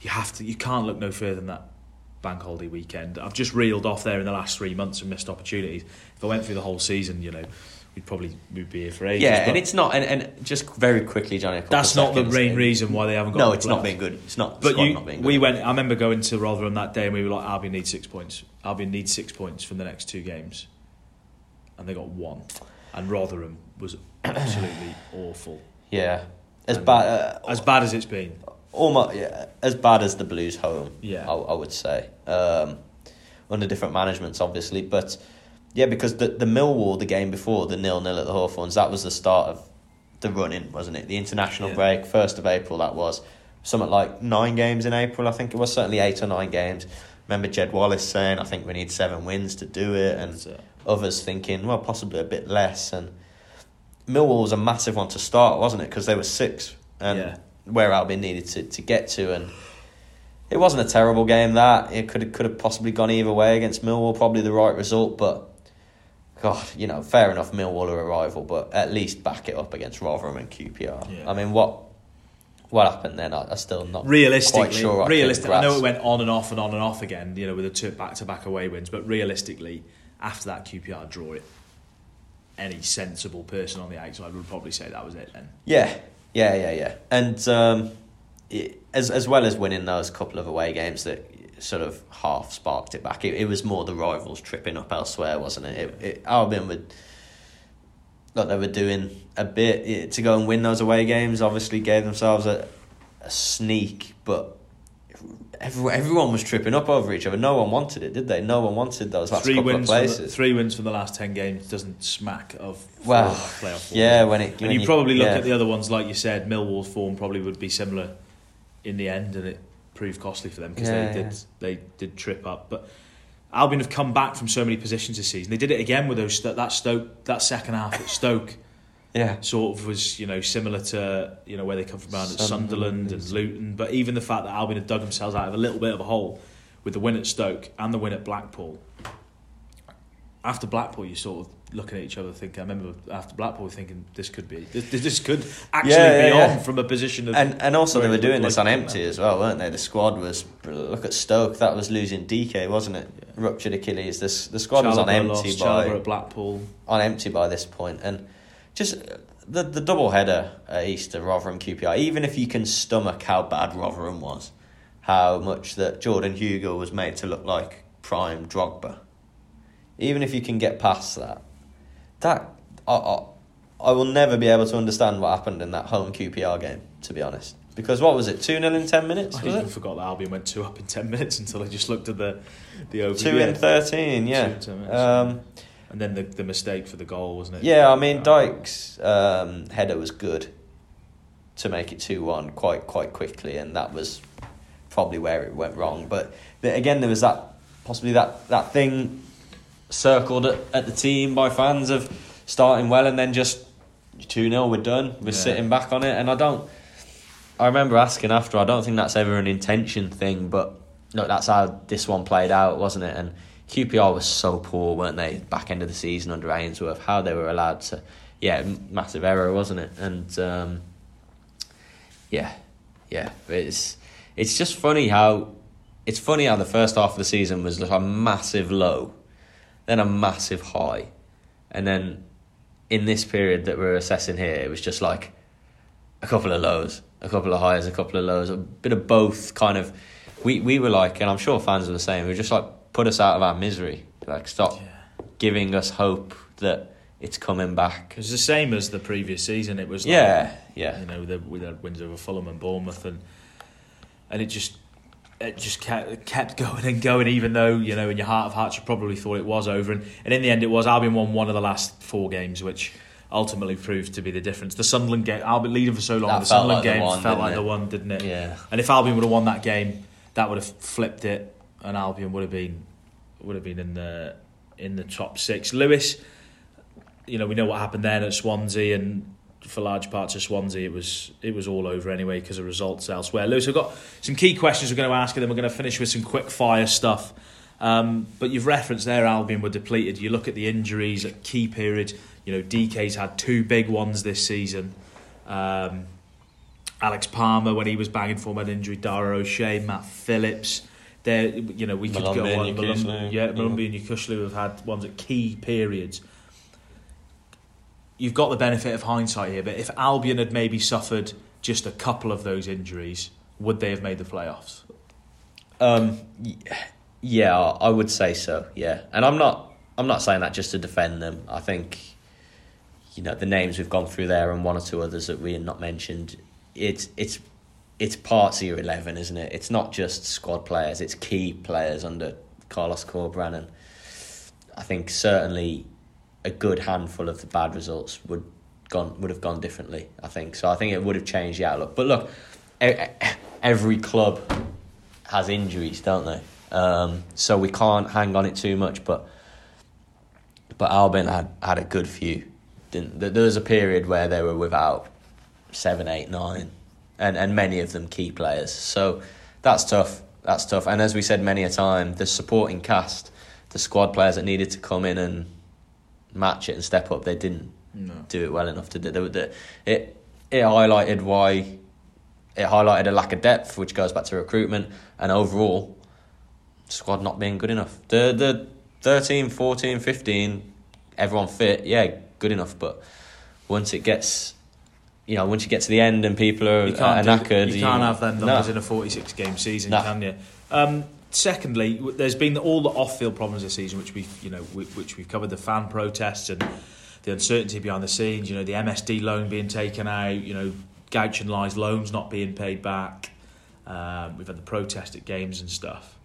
You have to, you can't look no further than that bank holiday weekend. I've just reeled off there in the last three months and missed opportunities. If I went through the whole season, you know, we'd probably we'd be here for ages. Yeah, and it's not. And, and just very quickly, Jonny. that's of not the seconds. main reason why they haven't got. No, it's not playoffs. being good. It's not. But you, not being good. we went. I remember going to Rotherham that day, and we were like, Albion needs six points. Albion needs six points from the next two games, and they got one. And Rotherham was absolutely awful, Yeah, as And- bad. Uh, as bad as it's been. almost yeah, as bad as the Blues home. Yeah. I, I would say um, under different managements, obviously, but yeah, because the the Millwall the game before the nil nil at the Hawthorns that was the start of the run in, wasn't it? The international Yeah. break, first of April. That was something like nine games in April. I think it was certainly eight or nine games. Remember Jed Wallace saying, "I think we need seven wins to do it," and So, others thinking, well, possibly a bit less. And Millwall was a massive one to start, wasn't it? Because they were six, and Yeah. where Albion needed to, to get to, and it wasn't a terrible game. That it could have, could have possibly gone either way against Millwall, probably the right result. But God, you know, fair enough, Millwall are a rival, but at least back it up against Rotherham and QPR. Yeah. I mean, what what happened then? I, I'm still not realistically, quite sure. I realistically, I know it went on and off and on and off again. You know, with the two back to back away wins, but realistically, after that QPR draw, it any sensible person on the outside would probably say that was it. Then Yeah, yeah, yeah, yeah. And um, it, as as well as winning those couple of away games that sort of half sparked it back, it, it was more the rivals tripping up elsewhere, wasn't it? It, it Albion would. Like they were doing a bit yeah, to go and win those away games. Obviously, gave themselves a, a sneak, but everyone, everyone was tripping up over each other. No one wanted it, did they? No one wanted those last three couple wins, of from the, three wins from the last ten games doesn't smack of Well, playoff. form. yeah, when it when and you, probably look yeah. at the other ones, like you said, Millwall's form probably would be similar in the end, and it proved costly for them because Yeah, they yeah. did they did trip up. But Albion have come back from so many positions this season. They did it again with those that Stoke that second half at Stoke yeah. sort of was you know similar to you know where they come from around at Sunderland Sunderland and Luton. But even the fact that Albion had dug themselves out of a little bit of a hole with the win at Stoke and the win at Blackpool. After Blackpool, you sort of looking at each other thinking. I remember after Blackpool thinking this could be this, this could actually Yeah, be yeah, on from a position of And and also they were doing this on empty now. as well, weren't they? The squad was look at Stoke. That was losing DK, wasn't it? Yeah. Ruptured Achilles. This the squad was on empty lost, by at Blackpool. on empty by this point, and just uh, the the double header at Easter, Rotherham QPR. Even if you can stomach how bad Rotherham was, how much that Jordan Hugill was made to look like prime Drogba. Even if you can get past that, that I, I, I will never be able to understand what happened in that home QPR game. To be honest, because what was it? Two 0 in ten minutes. I even it? forgot that Albion went two up in ten minutes until I just looked at the the over. Two in thirteen. Two Yeah. in 10 minutes. Um, and then the the mistake for the goal wasn't it? Yeah, I mean Uh, Dike's um, header was good to make it two one quite quite quickly, and that was probably where it went wrong. But th- again, there was that possibly that that thing circled at, at the team by fans of starting well and then just two 0 we're done. We're Yeah. sitting back on it, and I don't. I remember asking after. I don't think that's ever an intention thing, but look, that's how this one played out, wasn't it? And QPR was so poor, weren't they? Back end of the season under Ainsworth, how they were allowed to, yeah, massive error, wasn't it? And um, yeah, yeah, it's it's just funny how it's funny how the first half of the season was like a massive low, then a massive high, and then in this period that we're assessing here, it was just like a couple of lows, a couple of highs, a couple of lows, a bit of both. Kind of, we we were like, and I'm sure fans were the same. We were just like put us out of our misery, like stop Yeah. giving us hope that it's coming back. It was the same as the previous season. It was like, Yeah, yeah, you know, the, we had wins over Fulham and Bournemouth, and and it just it just kept, kept going and going, even though you know in your heart of hearts you probably thought it was over, and, and in the end it was. Albion won one of the last four games, which ultimately proved to be the difference. The Sunderland game, Albion leading for so long, That the Sunderland like the game one, felt like it? the one, didn't it? Yeah. And if Albion would have won that game, that would have flipped it, and Albion would have been would have been in the in the top six. Lewis, you know, we know what happened then at Swansea, and for large parts of Swansea, it was it was all over anyway because of results elsewhere. Lewis, we've got some key questions we're going to ask, and then we're going to finish with some quick fire stuff. Um, but you've referenced there, Albion were depleted. You look at the injuries at key periods. You know, DK's had two big ones this season. Um, Alex Palmer when he was banging for an injury, Dara O'Shea, Matt Phillips. There, you know, we could Molumby go on. Malum- yeah, yeah. Molumby and Yokuslu have had ones at key periods. You've got the benefit of hindsight here, but if Albion had maybe suffered just a couple of those injuries, would they have made the playoffs? Um, yeah, I would say so. Yeah, and I'm not. I'm not saying that just to defend them. I think, you know, the names we've gone through there and one or two others that we had not mentioned. It's it's it's parts of your eleven, isn't it? It's not just squad players. It's key players under Carlos Corberan, and I think certainly a good handful of the bad results would gone would have gone differently. I think so. I think it would have changed the outlook. But look, every club has injuries, don't they? Um, so we can't hang on it too much. But but Albion had had a good few. Didn't there was a period where they were without seven, eight, nine, and and many of them key players. So that's tough. That's tough. And as we said many a time, the supporting cast, the squad players that needed to come in and match it and step up, they didn't No. do it well enough to do. They, they, it it highlighted why it highlighted a lack of depth, which goes back to recruitment and overall squad not being good enough. The the 13, 14, 15, everyone fit, yeah, good enough. But once it gets, you know, once you get to the end and people are, You are can't, do- knackered, you can't have them numbers no. in a 46 game season, No. can you? Um, secondly, there's been all the off-field problems this season, which we've you know which we've covered the fan protests and the uncertainty behind the scenes. You know, the MSD loan being taken out. You know, Guochuan Lai's loans not being paid back. Um, we've had the protest at games and stuff.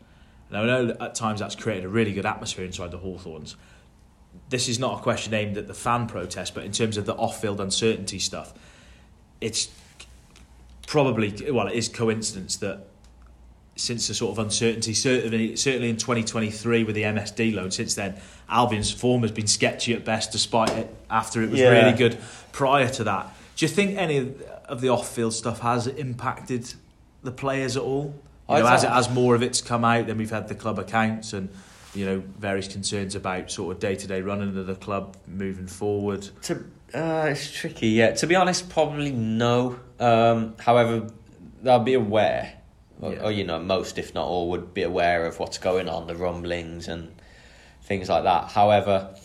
Now I know that at times that's created a really good atmosphere inside the Hawthorns. This is not a question aimed at the fan protest, but in terms of the off-field uncertainty stuff, it's probably well, it is coincidence that since the sort of uncertainty, certainly certainly in 2023 with the MSD loan, since then Albion's form has been sketchy at best, despite it after it was Yeah. really good prior to that. Do you think any of the off-field stuff has impacted the players at all? You know, as, thought- as more of it's come out, then we've had the club accounts and you know various concerns about sort of day-to-day running of the club moving forward. To, uh, it's tricky, yeah. To be honest, probably no. Um, however, they'll be aware, or, Yeah. or you know, most if not all would be aware of what's going on, the rumblings and things like that. However,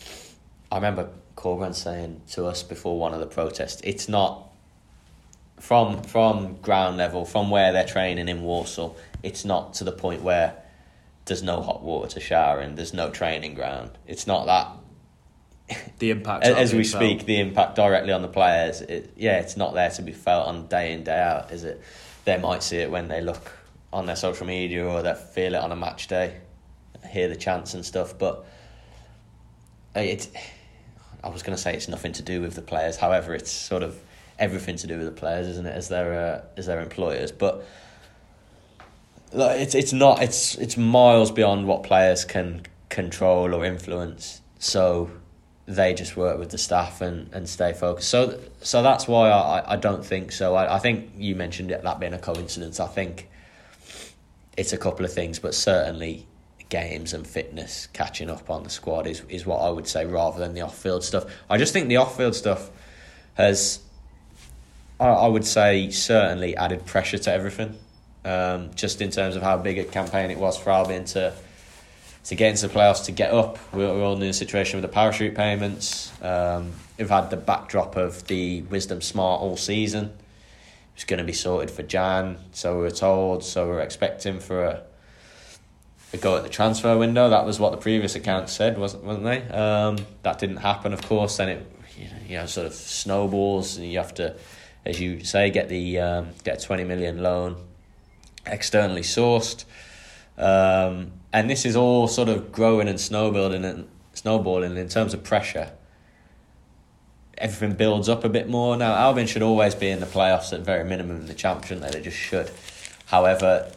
I remember Corberan saying to us before one of the protests, it's not from from ground level, from where they're training in Walsall. It's not to the point where there's no hot water to shower in. There's no training ground. It's not that The impact as, as we speak, the impact directly on the players, it, yeah, it's not there to be felt on day in day out, is it? They might see it when they look on their social media or they feel it on a match day, hear the chants and stuff. But it, I was going to say it's nothing to do with the players. However, it's sort of everything to do with the players, isn't it? As their uh, as their employers, but. Like, it's it's not it's it's miles beyond what players can control or influence. So they just work with the staff and, and stay focused. So so that's why I, I don't think so. I, I think you mentioned it, that being a coincidence. I think it's a couple of things, but certainly games and fitness catching up on the squad is, is what I would say rather than the off field stuff. I just think the off field stuff has I, I would say certainly added pressure to everything. Um, just in terms of how big a campaign it was for Albion to to get into the playoffs, to get up. We're, we're all in a situation with the parachute payments. Um, we've had the backdrop of the Wisdom Smart all season. It's going to be sorted for Jan, so we were told. So we we're expecting for a, a go at the transfer window. That was what the previous account said, wasn't wasn't they? Um, that didn't happen, of course. Then it you know, you know sort of snowballs, and you have to, as you say, get the um, get a twenty million loan externally sourced. Um, and this is all sort of growing and snowballing and snowballing in terms of pressure. Everything builds up a bit more. Now Albion should always be in the playoffs at very minimum in the championship. They just should. However,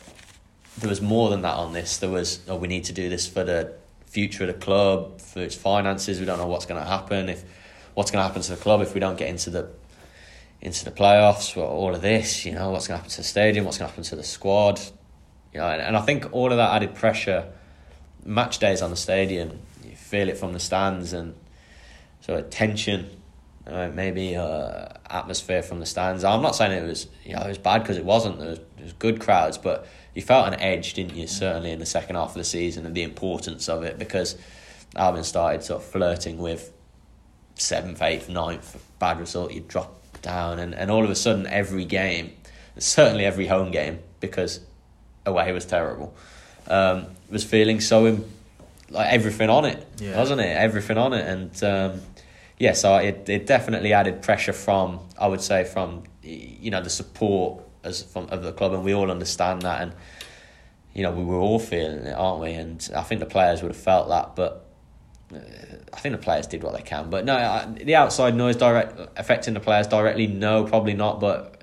there was more than that on this. There was oh we need to do this for the future of the club, for its finances. We don't know what's going to happen if what's going to happen to the club if we don't get into the into the playoffs. Well, all of this, you know, what's going to happen to the stadium, what's going to happen to the squad, you know, and, and I think all of that added pressure. Match days on the stadium, you feel it from the stands, and so tension, uh, maybe uh, atmosphere from the stands. I'm not saying it was you know it was bad because it wasn't. There was, there was good crowds, but you felt an edge, didn't you? Certainly in the second half of the season, and the importance of it because Albion started sort of flirting with seventh, eighth, ninth, bad result, you drop down, and, and all of a sudden, every game, certainly every home game, because away was terrible, um, was feeling so in, like everything on it, yeah. wasn't it? Everything on it, and um, yeah, so it it definitely added pressure from I would say from you know the support as from of the club, and we all understand that, and you know we were all feeling it, aren't we? And I think the players would have felt that, but uh, I think the players did what they can, but no, the outside noise direct affecting the players directly. No, probably not. But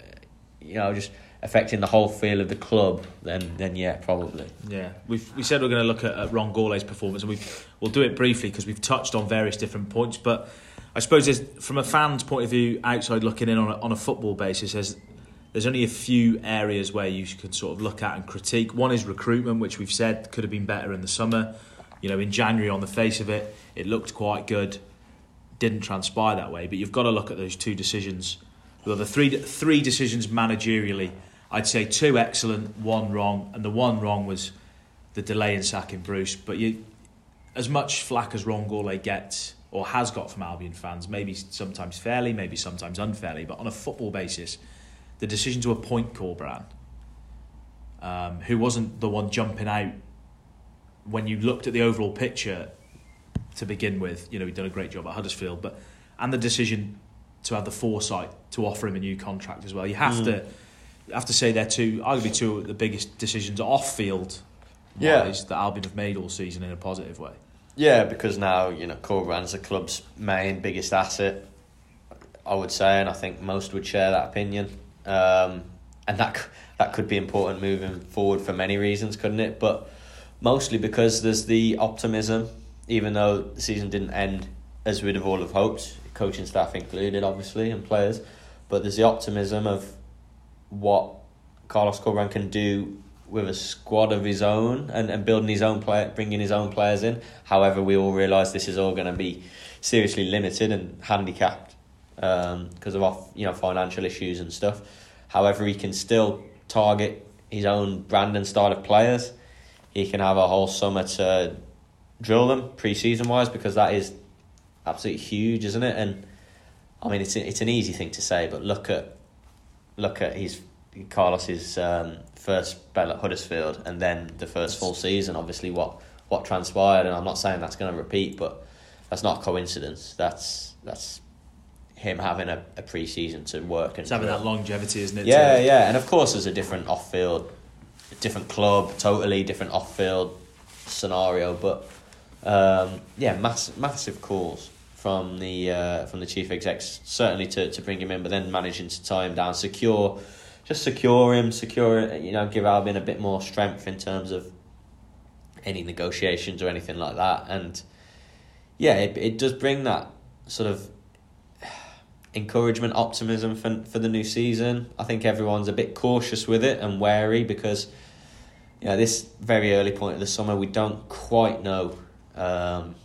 you know, just affecting the whole feel of the club. Then, then yeah, probably. Yeah, we we said we are going to look at, at Ron Gourlay's performance, and we we'll do it briefly because we've touched on various different points. But I suppose there's, from a fan's point of view, outside looking in on a, on a football basis, there's there's only a few areas where you can sort of look at and critique. One is recruitment, which we've said could have been better in the summer. You know, in January, on the face of it, it looked quite good. Didn't transpire that way, but you've got to look at those two decisions. Well, the three three decisions managerially, I'd say two excellent, one wrong, and the one wrong was the delay in sacking Bruce. But you, as much flack as Ron Gourlay gets or has got from Albion fans, maybe sometimes fairly, maybe sometimes unfairly, but on a football basis, the decision to appoint Corberán, um, who wasn't the one jumping out when you looked at the overall picture to begin with, you know, he'd done a great job at Huddersfield, but and the decision to have the foresight to offer him a new contract as well. You have mm. to have to say they're two arguably two of the biggest decisions off field yeah. that Albion have made all season in a positive way. Yeah, because now, you know, Corberán's the club's main biggest asset, I would say, and I think most would share that opinion. Um, and that that could be important moving forward for many reasons, couldn't it? But mostly because there's the optimism, even though the season didn't end as we'd have all have hoped, coaching staff included, obviously, and players. But there's the optimism of what Carlos Corberán can do with a squad of his own and, and building his own play, bringing his own players in. However, we all realise this is all going to be seriously limited and handicapped because um, of you know financial issues and stuff. However, he can still target his own brand and style of players he can have a whole summer to drill them pre-season wise because that is absolutely huge, isn't it? And I mean, it's it's an easy thing to say, but look at look at his Carlos's um, first spell at Huddersfield and then the first full season. Obviously, what what transpired, and I'm not saying that's going to repeat, but that's not a coincidence. That's that's him having a, a pre-season to work and it's having that longevity, isn't it? Yeah, yeah, and of course there's a different off-field different club, totally different off field scenario. But um, yeah, massive massive calls from the uh, from the chief execs certainly to, to bring him in, but then managing to tie him down, secure, just secure him, secure you know, give Albion a bit more strength in terms of any negotiations or anything like that, and yeah, it it does bring that sort of encouragement, optimism for for the new season. I think everyone's a bit cautious with it and wary because you know this very early point of the summer we don't quite know um,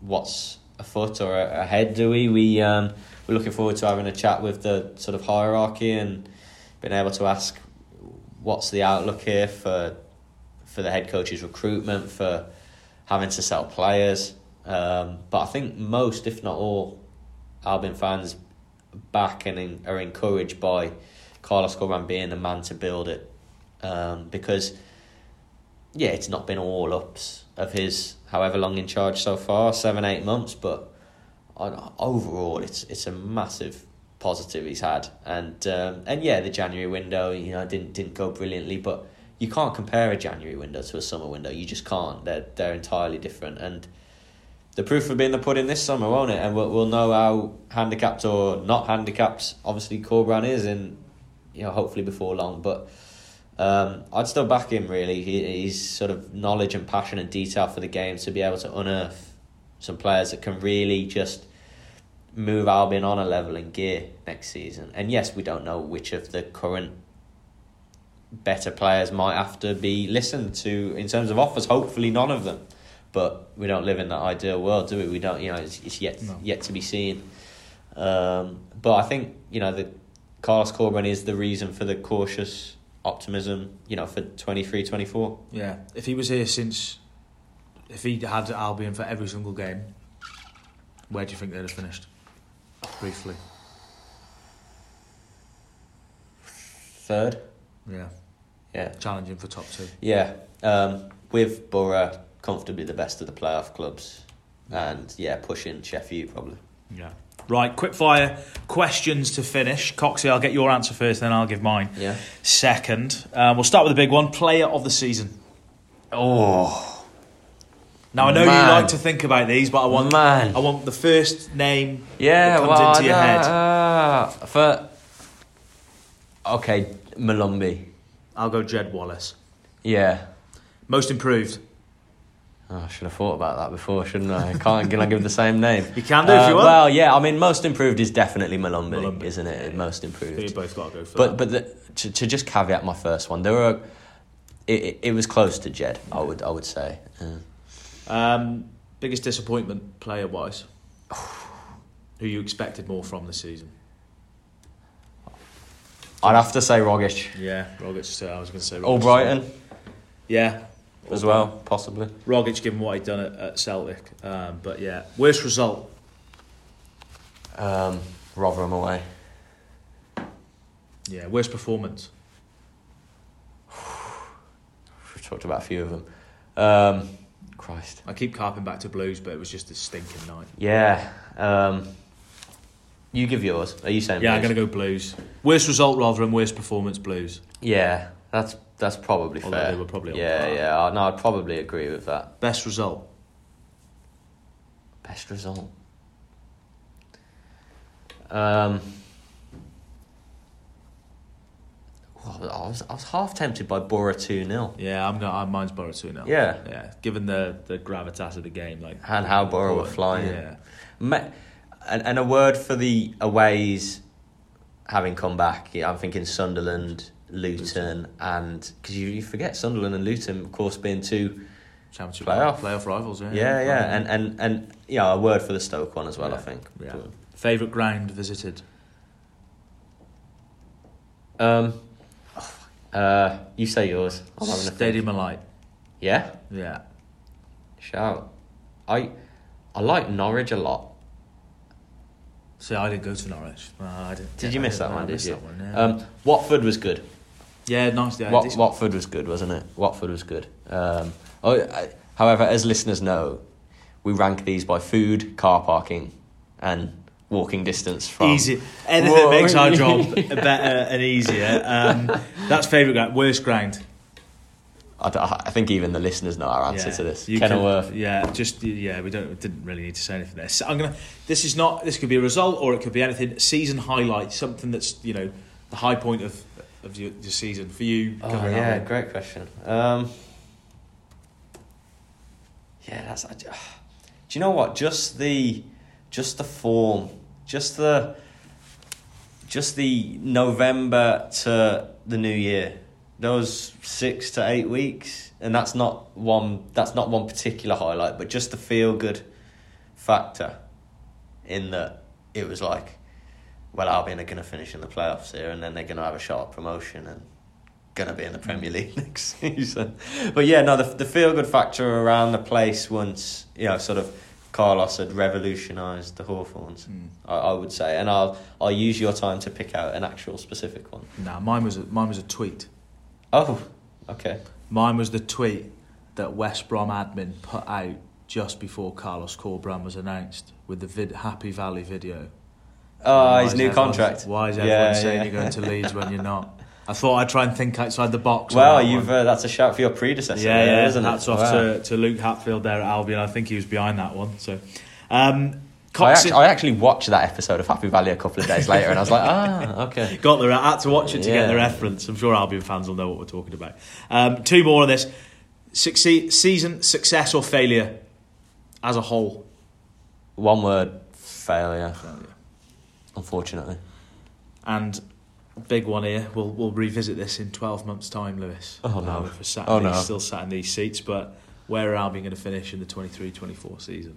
what's afoot or ahead. Do we? We um, we're looking forward to having a chat with the sort of hierarchy and being able to ask what's the outlook here for for the head coach's recruitment for having to sell players. Um, but I think most, if not all, Albion fans back and are encouraged by Carlos Corberán being the man to build it. Um, because, yeah, it's not been all ups of his however long in charge so far, seven, eight months, but overall, it's it's a massive positive he's had. And um, and yeah, the January window, you know, didn't didn't go brilliantly, but you can't compare a January window to a summer window. You just can't. They're they're entirely different. And the proof will be in the pudding this summer, won't it? And we'll, we'll know how handicapped or not handicapped, obviously, Corberan is, in you know, hopefully before long. But um, I'd still back him, really. He, he's sort of knowledge and passion and detail for the game to be able to unearth some players that can really just move Albion on a level in gear next season. And yes, we don't know which of the current better players might have to be listened to in terms of offers. Hopefully, none of them. But we don't live in that ideal world, do we? We don't. You know, it's, it's yet No. yet to be seen. Um, but I think you know the Carlos Corberan is the reason for the cautious optimism. You know, for 23-24. Yeah, if he was here since, if he had Albion for every single game, where do you think they'd have finished? Briefly, Third, yeah, yeah, challenging for top two. yeah. Um, with Borough comfortably the best of the playoff clubs, and yeah, pushing Sheffield probably. Yeah. Right, quick fire questions to finish. Coxie, I'll get your answer first, then I'll give mine Yeah. second. Um, we'll start with the big one player of the season. Oh Now, I know Man. you like to think about these, but I want, man. I want the first name Yeah, that comes well, into your uh, head. uh, for okay, Molumby. I'll go Jed Wallace. Yeah. Most improved. Oh, I should have thought about that before, shouldn't I? Can't can I give the same name? You can do if you want. Well, yeah. I mean, most improved is definitely Molumby, Molumby. isn't it? Most improved. you both got to go for But that. but the, to to just caveat my first one, there were. It, it, it was close to Jed. I would I would say. Uh, Um, biggest disappointment player wise? Who you expected more from this season? I'd have to say Rogic. Yeah, Rogic. So I was going to say Rogic. Albrighton Yeah, as well, possibly. Rogic, given what he'd done at, at Celtic. Um, but yeah, worst result. Um, Rotherham away. Yeah, worst performance. We've talked about a few of them. Um, Christ. I keep carping back to Blues, but it was just a stinking night. Yeah. Um, you give yours. Are you saying? Yeah, I'm going to go Blues. Worst result, Rotherham. Worst performance, Blues. Yeah, that's that's probably Although fair. they were probably yeah, yeah. I- No, I'd probably agree with that. Best result. Best result. Um. well, I was I was half tempted by Borough two 0 Yeah, I'm going. to Mine's Borough two now. Yeah. yeah. Given the the gravitas of the game, like and how Borough were flying. Yeah, Ma- and, and a word for the aways having come back. I'm thinking Sunderland, Luton, and because you, you forget Sunderland and Luton, of course, being two. championship Playoff. playoff rivals. Yeah, Yeah, yeah, and and and you know, a word for the Stoke one as well. I think. yeah. favorite ground visited. Um, uh, you say yours. I'm having a. Stadium of Light. Yeah, Yeah, shout. I I like Norwich a lot. see, I didn't go to Norwich. Uh, I didn't, Did you miss that one? Did you? that one, yeah. Um, Watford was good. yeah, nice. Yeah, Wat-. Watford was good, wasn't it? Watford was good. Um, oh, I, however, as listeners know, we rank these by food, car parking, and walking distance from. Easy. Anything Whoa. that makes our job better and easier. Um, that's favourite ground. Worst ground. I, d- I think even the listeners know our answer Yeah. to this. You can- Kenilworth. yeah, just yeah. We don't didn't really need to say anything there. So I'm gonna. This is not. This could be a result, or it could be anything. Season highlight, something that's you know the high point of of your, your season for you. Oh yeah, Albion. great question. Um, yeah, that's. I- Do you know what? Just the, just the form, just the, just the November to the new year. Those six to eight weeks, and that's not one. That's not one particular highlight, but just the feel good factor. In that, it was like, well, Albion are going to finish in the playoffs here, and then they're going to have a shot at promotion, and gonna be in the Premier League next season. But yeah, no, the the feel good factor around the place once you know, sort of Carlos had revolutionised the Hawthorns, Mm. I, I would say, and I'll I'll use your time to pick out an actual specific one. Nah, mine was a, mine was a tweet. Oh, okay. Mine was the tweet that West Brom admin put out just before Carlos Corberan was announced with the vid- Happy Valley video. Oh, his new everyone- contract. Why is everyone Yeah, saying yeah. you're going to Leeds when you're not? I thought I'd try and think outside the box. Well, that you've uh, that's a shout for your predecessor, yeah, there, yeah. isn't Hats it? off Wow. to, to Luke Hatfield there at Albion. I think he was behind that one. So, um, I actually, I actually watched that episode of Happy Valley a couple of days later, and I was like, ah, okay. got the I had to watch it to get the reference. I'm sure Albion fans will know what we're talking about. Um, two more on this: Succeed, season success or failure as a whole. One word, failure. failure. Unfortunately. And big one here. We'll we'll revisit this in twelve months' time, Lewis. Oh, no. Um, if we're sat Oh, these, no. still sat in these seats, but where are Albion going to finish in the 23-24 season?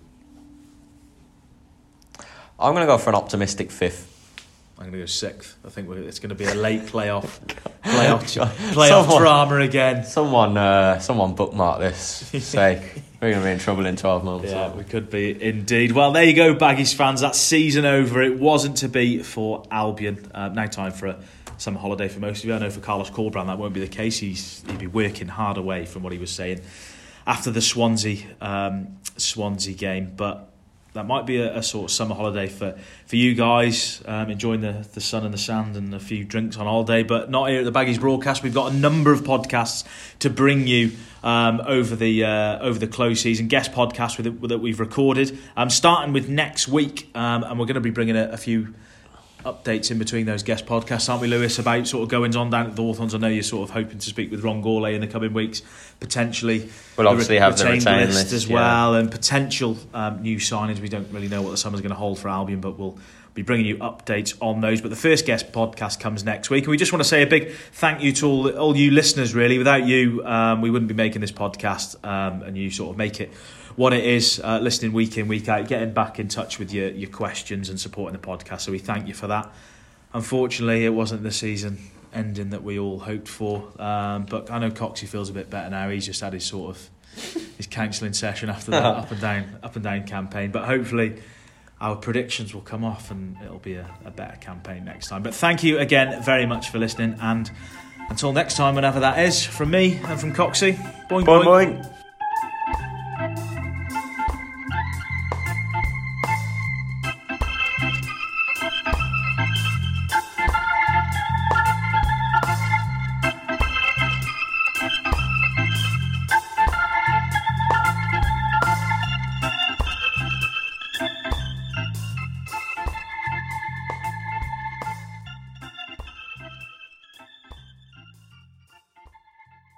I'm going to go for an optimistic fifth. I'm going to go sixth. I think we're, it's going to be a late playoff playoff playoff Someone- drama again. Someone, uh, someone bookmark this. Sake, we're going to be in trouble in twelve months. Yeah, we could be indeed. Well, there you go, Baggies fans. That season over. It wasn't to be for Albion. Uh, now time for a summer holiday for most of you. I know for Carlos Corberan that won't be the case. He's he'd be working hard away from what he was saying after the Swansea um, Swansea game, but. That might be a, a sort of summer holiday for, for you guys, um, enjoying the, the sun and the sand and a few drinks on holiday, but not here at the Baggies broadcast. We've got a number of podcasts to bring you um, over the uh, over the close season guest podcast with it, that we've recorded. Um, starting with next week, um, and we're going to be bringing a, a few updates in between those guest podcasts, aren't we, Lewis? About sort of goings on down at the Hawthorns. I know you're sort of hoping to speak with Ron Gourlay in the coming weeks, potentially. We'll obviously have the retained list, list, as yeah. well, and potential um, new signings. We don't really know what the summer's going to hold for Albion, but we'll be bringing you updates on those. But the first guest podcast comes next week, and we just want to say a big thank you to all all you listeners. Really, without you, um, we wouldn't be making this podcast, um, and you sort of make it what it is, uh, listening week in week out, getting back in touch with your your questions and supporting the podcast. So we thank you for that. Unfortunately, it wasn't the season ending that we all hoped for. Um, but I know Coxie feels a bit better now. He's just had his sort of his counselling session after that up and down up and down campaign. But hopefully our predictions will come off and it'll be a, a better campaign next time. But thank you again very much for listening and until next time, whenever that is, from me and from Coxie, boing Boing, boing. boing.